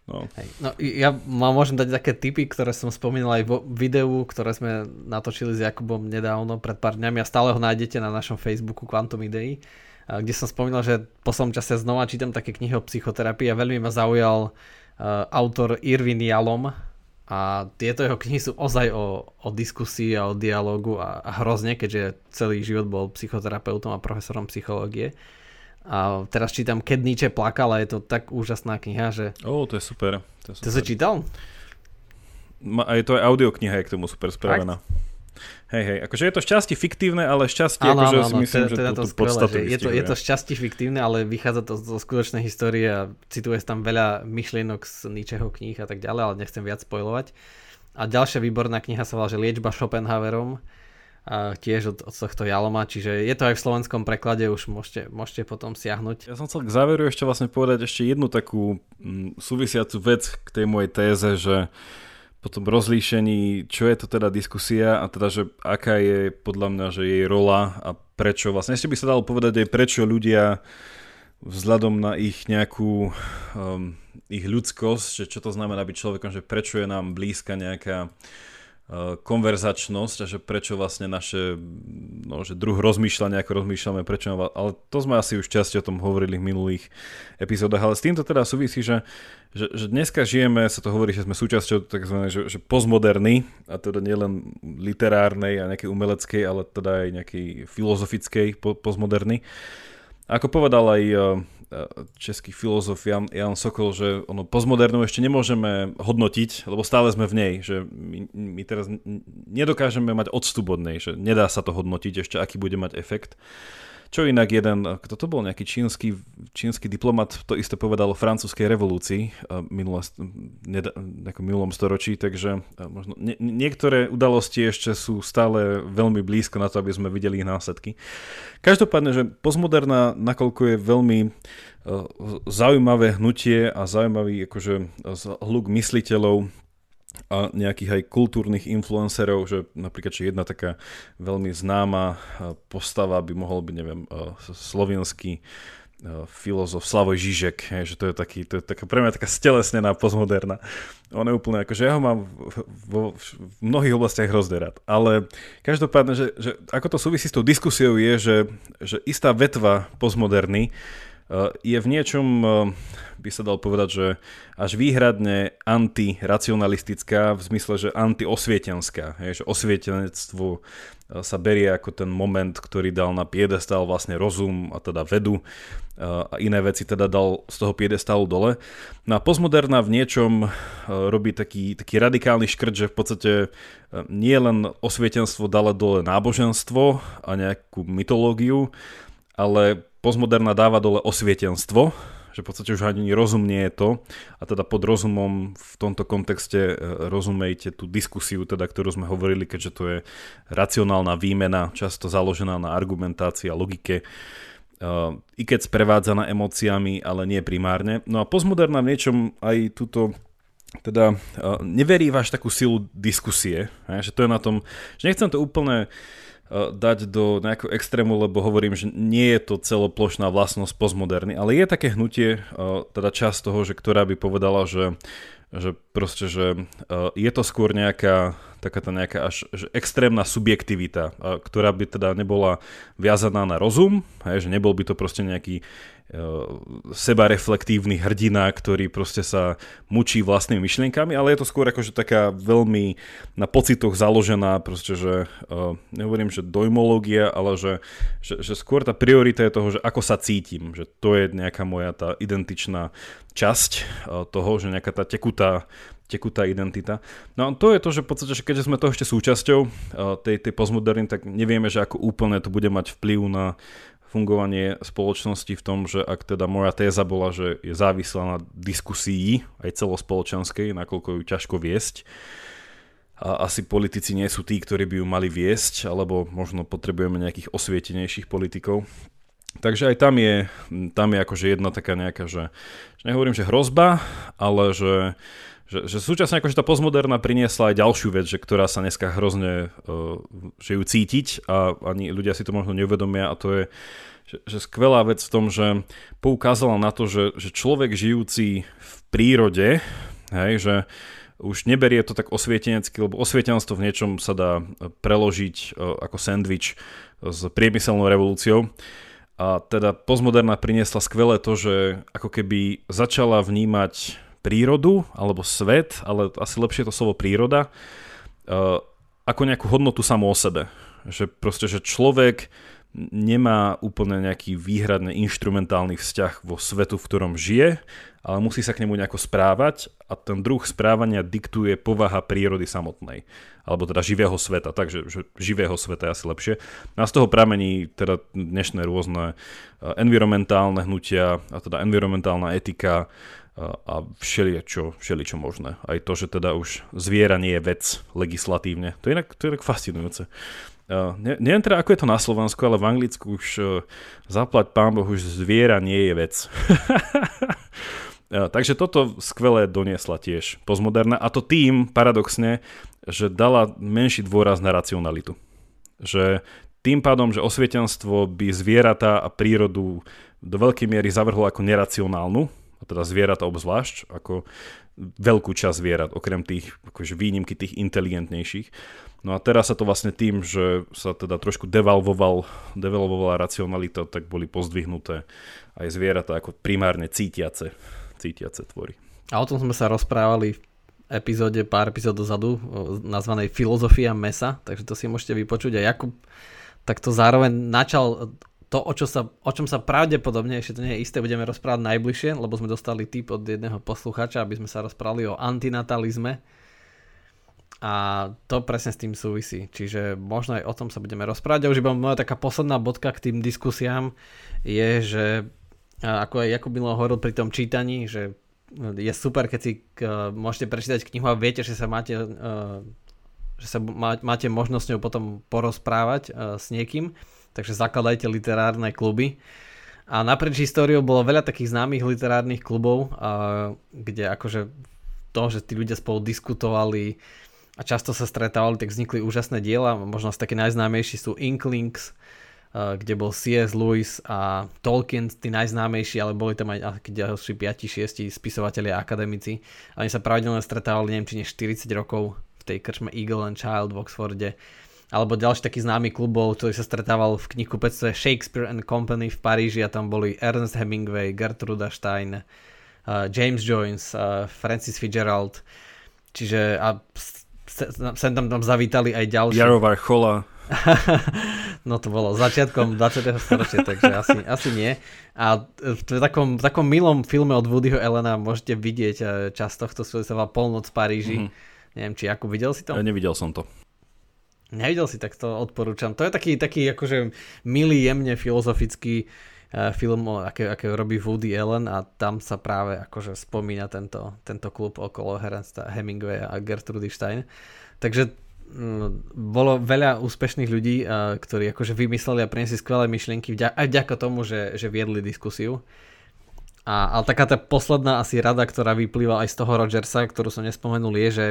[SPEAKER 2] No.
[SPEAKER 1] No ja mám, môžem dať také tipy, ktoré som spomínal aj vo videu, ktoré sme natočili s Jakubom nedávno, pred pár dňami a stále ho nájdete na našom Facebooku Quantum Idei, kde som spomínal, že po som čase znova čítam také knihy o psychoterapii a veľmi ma zaujal uh, autor Irvin Jalom, a tieto jeho knihy sú ozaj o, o diskusii a o dialogu a, a hrozne, keďže celý život bol psychoterapeutom a profesorom psychológie. A teraz čítam Keď Nietzsche plakal a je to tak úžasná kniha, že...
[SPEAKER 2] Ó, oh, to je super. To, je super.
[SPEAKER 1] to si čítal?
[SPEAKER 2] A je to aj audiokniha, je k tomu super spravená. Fakt? Hej, hej, akože je to šťastie fiktívne, ale šťastie,
[SPEAKER 1] áno,
[SPEAKER 2] akože
[SPEAKER 1] áno,
[SPEAKER 2] si myslím, teda, teda že to, skvelé, že
[SPEAKER 1] je, to, je to šťastie fiktívne, ale vychádza to zo skutočnej histórie a cituje tam veľa myšlienok z ničeho kníh a tak ďalej, ale nechcem viac spojovať. A ďalšia výborná kniha sa volá, že Liečba Schopenhauerom, a tiež od, od tohto Jaloma, čiže je to aj v slovenskom preklade, už môžete, môžete potom siahnuť.
[SPEAKER 2] Ja som chcel k záveru ešte vlastne povedať ešte jednu takú mm, súvisiacu vec k tej mojej téze, že tom rozlíšení, čo je to teda diskusia a teda, že aká je podľa mňa, že jej rola a prečo vlastne. Ešte by sa dalo povedať aj prečo ľudia vzhľadom na ich nejakú um, ich ľudskosť, že čo to znamená byť človekom, že prečo je nám blízka nejaká konverzačnosť a že prečo vlastne naše no, že druh rozmýšľania, ako rozmýšľame, prečo, ale to sme asi už časti o tom hovorili v minulých epizódach, ale s týmto teda súvisí, že že, že dneska žijeme, sa to hovorí, že sme súčasťou tzv. Že, že postmoderny, a teda nielen literárnej a nejakej umeleckej, ale teda aj nejakej filozofickej po, postmoderny. Ako povedal aj e, e, český filozof Jan, Jan Sokol, že ono postmodernu ešte nemôžeme hodnotiť, lebo stále sme v nej, že my, my teraz nedokážeme mať odstup od nej, že nedá sa to hodnotiť ešte, aký bude mať efekt. Čo inak jeden, kto to bol, nejaký čínsky, čínsky diplomat, to isté povedal o francúzskej revolúcii minulé, v minulom storočí, takže možno nie, niektoré udalosti ešte sú stále veľmi blízko na to, aby sme videli ich následky. Každopádne, že postmoderná, nakoľko je veľmi zaujímavé hnutie a zaujímavý akože, hluk mysliteľov, a nejakých aj kultúrnych influencerov, že napríklad, že jedna taká veľmi známa postava by mohol byť, neviem, slovenský filozof Slavoj Žižek, že to je taký, to je taká, pre mňa taká stelesnená postmoderna. On je úplne ako, že ja ho mám vo, v mnohých oblastiach hrozne rád. Ale každopádne, že, že ako to súvisí s tou diskusiou je, že, že istá vetva postmoderny je v niečom by sa dal povedať, že až výhradne antiracionalistická, v zmysle, že antiosvietenská. Je, že osvietenectvo e, sa berie ako ten moment, ktorý dal na piedestal vlastne rozum a teda vedu e, a iné veci teda dal z toho piedestalu dole. No a postmoderná v niečom robí taký, taký radikálny škrt, že v podstate nie len osvietenstvo dala dole náboženstvo a nejakú mytológiu, ale postmoderná dáva dole osvietenstvo, že v podstate už ani rozum nie je to. A teda pod rozumom v tomto kontexte e, rozumejte tú diskusiu, teda, ktorú sme hovorili, keďže to je racionálna výmena, často založená na argumentácii a logike, uh, i keď sprevádzaná emóciami, ale nie primárne. No a postmoderná v niečom aj túto teda uh, neverí váš takú silu diskusie, že to je na tom, že nechcem to úplne dať do nejakého extrému, lebo hovorím, že nie je to celoplošná vlastnosť postmoderny, ale je také hnutie, eh, teda časť toho, že ktorá by povedala, že, že proste, že eh, je to skôr nejaká taká tá nejaká až že extrémna subjektivita, ktorá by teda nebola viazaná na rozum, hej, že nebol by to proste nejaký seba reflektívny hrdina, ktorý proste sa mučí vlastnými myšlienkami, ale je to skôr akože taká veľmi na pocitoch založená, proste, že uh, nehovorím, že dojmológia, ale že, že, že skôr tá priorita je toho, že ako sa cítim, že to je nejaká moja tá identičná časť uh, toho, že nejaká tá tekutá tekutá identita. No a to je to, že v podstate, že keďže sme to ešte súčasťou tej, tej postmoderny, tak nevieme, že ako úplne to bude mať vplyv na fungovanie spoločnosti v tom, že ak teda moja téza bola, že je závislá na diskusii aj celospoločenskej, nakoľko ju ťažko viesť, a asi politici nie sú tí, ktorí by ju mali viesť, alebo možno potrebujeme nejakých osvietenejších politikov. Takže aj tam je, tam je akože jedna taká nejaká, že, že nehovorím, že hrozba, ale že, že, že súčasne akože tá postmoderna priniesla aj ďalšiu vec, že ktorá sa dneska hrozne, uh, že ju cítiť a ani ľudia si to možno neuvedomia a to je, že, že skvelá vec v tom, že poukázala na to, že, že človek žijúci v prírode, hej, že už neberie to tak osvietenecky, lebo osvietenstvo v niečom sa dá preložiť ako sandwich s priemyselnou revolúciou. A teda postmoderná priniesla skvelé to, že ako keby začala vnímať prírodu alebo svet, ale asi lepšie to slovo príroda, uh, ako nejakú hodnotu samú o sebe. Že proste, že človek nemá úplne nejaký výhradne instrumentálny vzťah vo svetu, v ktorom žije, ale musí sa k nemu nejako správať a ten druh správania diktuje povaha prírody samotnej, alebo teda živého sveta, takže že živého sveta je asi lepšie. A z toho pramení teda dnešné rôzne eh, environmentálne hnutia, a teda environmentálna etika, a všeli čo, všeli čo možné. Aj to, že teda už zviera nie je vec legislatívne. To je inak, to je inak fascinujúce. Uh, ne, neviem teda, ako je to na Slovensku, ale v Anglicku už uh, zaplať pán Boh, už zviera nie je vec. uh, takže toto skvelé doniesla tiež postmoderna a to tým, paradoxne, že dala menší dôraz na racionalitu. Že tým pádom, že osvietenstvo by zvieratá a prírodu do veľkej miery zavrhlo ako neracionálnu, a teda zvieratá obzvlášť, ako veľkú časť zvierat, okrem tých akože výnimky tých inteligentnejších, No a teraz sa to vlastne tým, že sa teda trošku devalvoval, devalvovala racionalita, tak boli pozdvihnuté aj zvieratá ako primárne cítiace, cítiace tvory.
[SPEAKER 1] A o tom sme sa rozprávali v epizóde, pár epizód dozadu, nazvanej Filozofia mesa, takže to si môžete vypočuť. A Jakub takto zároveň načal to, o, čo sa, o čom sa pravdepodobne, ešte to nie je isté, budeme rozprávať najbližšie, lebo sme dostali tip od jedného posluchača, aby sme sa rozprávali o antinatalizme, a to presne s tým súvisí. Čiže možno aj o tom sa budeme rozprávať. A už iba moja taká posledná bodka k tým diskusiám je, že ako aj Jakub Milo hovoril pri tom čítaní, že je super, keď si môžete prečítať knihu a viete, že sa máte, že sa máte možnosť ňou potom porozprávať s niekým. Takže zakladajte literárne kluby. A naprieč históriou bolo veľa takých známych literárnych klubov, kde akože to, že tí ľudia spolu diskutovali, a často sa stretávali, tak vznikli úžasné diela, možno také najznámejší sú Inklings, kde bol C.S. Lewis a Tolkien, tí najznámejší, ale boli tam aj ďalší 5-6 spisovatelia a akademici. Oni sa pravidelne stretávali, neviem, či nie 40 rokov v tej krčme Eagle and Child v Oxforde. Alebo ďalší taký známy klubov, ktorý sa stretával v knihkupectve Shakespeare and Company v Paríži a tam boli Ernest Hemingway, Gertruda Stein, uh, James Joyce, uh, Francis Fitzgerald. Čiže a sem tam, tam zavítali aj ďalší.
[SPEAKER 2] Jarovar Chola.
[SPEAKER 1] no to bolo začiatkom 20. storočia, takže asi, asi nie. A v takom, v takom milom filme od Woodyho Elena môžete vidieť e, čas tohto sa volá Polnoc v Paríži. Mm-hmm. Neviem, či ako videl si to?
[SPEAKER 2] Ja nevidel som to.
[SPEAKER 1] Nevidel si, tak to odporúčam. To je taký, taký akože milý, jemne filozofický Eh, film, aké, aké robí Woody Allen a tam sa práve akože spomína tento, tento klub okolo Herensta Hemingway a Gertrudy Stein. Takže mm, bolo veľa úspešných ľudí, eh, ktorí akože vymysleli a priniesli skvelé myšlienky aj vďaka tomu, že, že viedli diskusiu. A, ale taká tá posledná asi rada, ktorá vyplýva aj z toho Rogersa, ktorú som nespomenul, je, že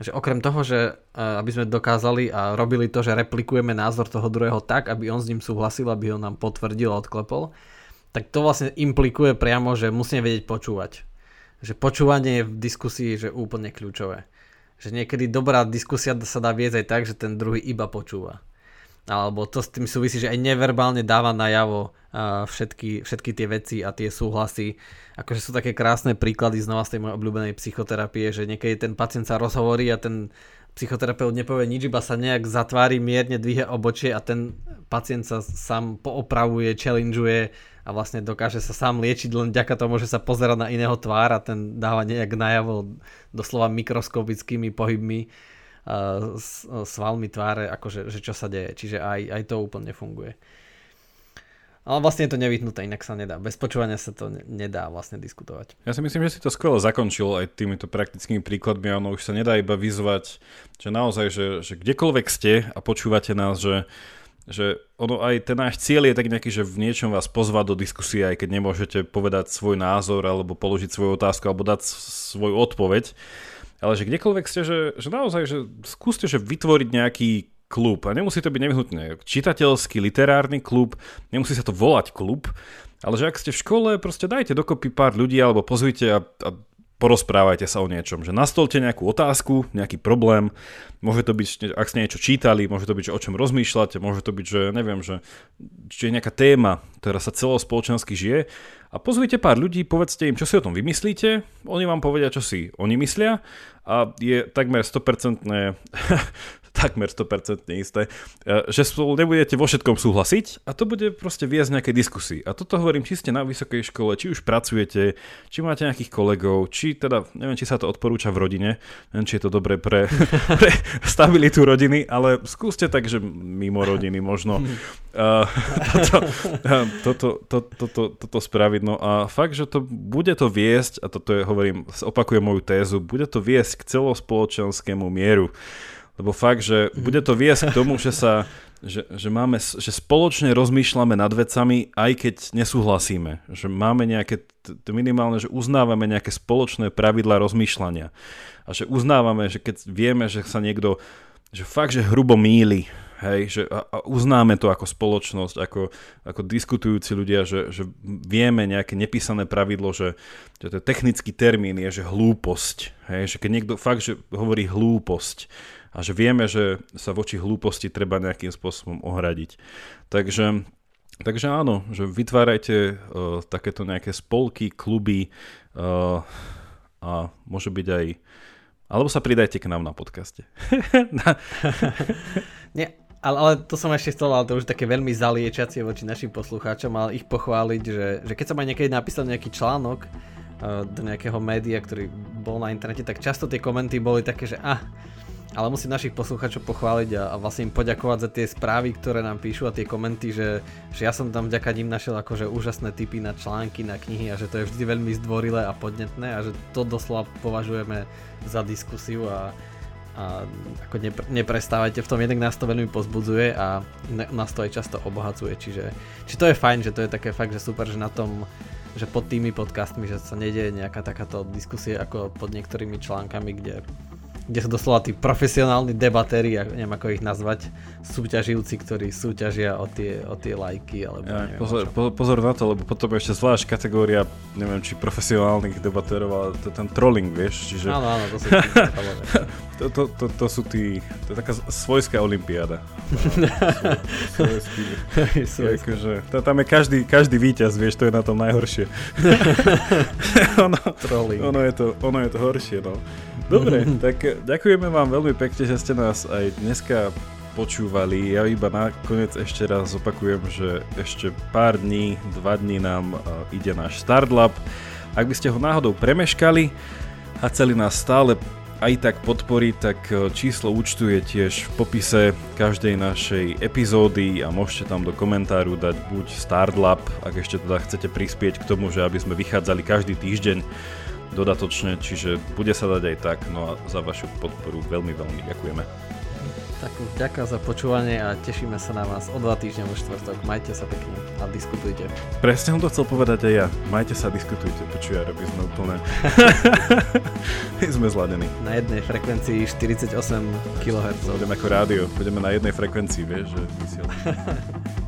[SPEAKER 1] že okrem toho, že e, aby sme dokázali a robili to, že replikujeme názor toho druhého tak, aby on s ním súhlasil, aby ho nám potvrdil a odklepol, tak to vlastne implikuje priamo, že musíme vedieť počúvať. Že počúvanie je v diskusii že úplne kľúčové. Že niekedy dobrá diskusia sa dá viesť aj tak, že ten druhý iba počúva alebo to s tým súvisí, že aj neverbálne dáva najavo všetky, všetky tie veci a tie súhlasy. Akože sú také krásne príklady znova z tej mojej obľúbenej psychoterapie, že niekedy ten pacient sa rozhovorí a ten psychoterapeut nepovie nič, iba sa nejak zatvári, mierne dvíhe obočie a ten pacient sa sám poopravuje, challengeuje a vlastne dokáže sa sám liečiť len vďaka tomu, že sa pozera na iného tvár a ten dáva nejak najavo doslova mikroskopickými pohybmi s svalmi tváre, akože, že čo sa deje. Čiže aj, aj to úplne funguje. Ale vlastne je to nevyhnuté, inak sa nedá. Bez počúvania sa to nedá vlastne diskutovať.
[SPEAKER 2] Ja si myslím, že si to skvelo zakončil aj týmito praktickými príkladmi. Ono už sa nedá iba vyzvať, že naozaj, že, že kdekoľvek ste a počúvate nás, že že ono aj ten náš cieľ je tak nejaký, že v niečom vás pozvať do diskusie, aj keď nemôžete povedať svoj názor alebo položiť svoju otázku alebo dať svoju odpoveď ale že kdekoľvek ste, že, že naozaj, že skúste, že vytvoriť nejaký klub. A nemusí to byť nevyhnutne čitateľský, literárny klub, nemusí sa to volať klub, ale že ak ste v škole, proste dajte dokopy pár ľudí alebo pozvite a, a porozprávajte sa o niečom, že nastolte nejakú otázku, nejaký problém, môže to byť, ak ste niečo čítali, môže to byť, že o čom rozmýšľate, môže to byť, že neviem, že či je nejaká téma, ktorá sa celospoločensky žije. A pozvite pár ľudí, povedzte im, čo si o tom vymyslíte, oni vám povedia, čo si oni myslia. A je takmer 100% takmer 100% isté, e, že spolu nebudete vo všetkom súhlasiť a to bude proste viesť nejakej diskusii. A toto hovorím, či ste na vysokej škole, či už pracujete, či máte nejakých kolegov, či teda, neviem, či sa to odporúča v rodine, neviem, či je to dobré pre, pre stabilitu rodiny, ale skúste tak, že mimo rodiny možno uh, toto, uh, toto, to, to, to, toto spraviť. No a fakt, že to bude to viesť, a toto je, hovorím, opakujem moju tézu, bude to viesť k celospoločenskému mieru. Lebo fakt, že bude to viesť k tomu, že sa že, že, máme, že spoločne rozmýšľame nad vecami, aj keď nesúhlasíme. Že máme nejaké, minimálne, že uznávame nejaké spoločné pravidla rozmýšľania. A že uznávame, že keď vieme, že sa niekto, že fakt, že hrubo míli, hej, že a, uznáme to ako spoločnosť, ako, ako diskutujúci ľudia, že, že vieme nejaké nepísané pravidlo, že, že to technický termín je, že hlúposť, hej, že keď niekto fakt, že hovorí hlúposť, a že vieme, že sa voči hlúposti treba nejakým spôsobom ohradiť. Takže, takže áno, že vytvárajte uh, takéto nejaké spolky, kluby uh, a môže byť aj alebo sa pridajte k nám na podcaste.
[SPEAKER 1] Nie, ale, ale to som ešte chcel, ale to už také veľmi zaliečacie voči našim poslucháčom, ale ich pochváliť, že, že keď som aj niekedy napísal nejaký článok uh, do nejakého média, ktorý bol na internete, tak často tie komenty boli také, že ah, ale musím našich poslucháčov pochváliť a, a vlastne im poďakovať za tie správy, ktoré nám píšu a tie komenty, že, že ja som tam vďaka ním našiel akože úžasné tipy na články, na knihy a že to je vždy veľmi zdvorilé a podnetné a že to doslova považujeme za diskusiu a, a ako nepre, neprestávajte v tom, jednak nás to veľmi pozbudzuje a nás to aj často obohacuje, čiže či to je fajn, že to je také fakt, že super, že na tom že pod tými podcastmi, že sa nedieje nejaká takáto diskusie ako pod niektorými článkami, kde kde sú doslova tí profesionálni debatéri, neviem ako ich nazvať, súťaživci, ktorí súťažia o tie, o tie lajky. Alebo ja, neviem,
[SPEAKER 2] pozor, po, pozor na to, lebo potom je ešte zvlášť kategória, neviem či profesionálnych debatérov, ale to je ten trolling, vieš, čiže...
[SPEAKER 1] Áno, áno, to sú
[SPEAKER 2] to, to, to, to, sú tí, to je taká svojská olimpiáda. akože, tam je každý, každý víťaz, vieš, to je na tom najhoršie. ono, ono, je to, ono je to horšie, no. Dobre, tak ďakujeme vám veľmi pekne, že ste nás aj dneska počúvali. Ja iba nakoniec ešte raz opakujem, že ešte pár dní, dva dní nám ide náš Startlab. Ak by ste ho náhodou premeškali a chceli nás stále aj tak podporiť, tak číslo účtu je tiež v popise každej našej epizódy a môžete tam do komentáru dať buď Startlab, ak ešte teda chcete prispieť k tomu, že aby sme vychádzali každý týždeň dodatočne, čiže bude sa dať aj tak, no a za vašu podporu veľmi, veľmi ďakujeme.
[SPEAKER 1] Tak ďakujem za počúvanie a tešíme sa na vás o dva týždne vo štvrtok. Majte sa pekne a diskutujte.
[SPEAKER 2] Presne som to chcel povedať aj ja. Majte sa a diskutujte. Počuj, robí sme úplne... sme zladení.
[SPEAKER 1] Na jednej frekvencii 48 kHz.
[SPEAKER 2] Budeme ako rádio. Budeme na jednej frekvencii, vieš, že vysielame.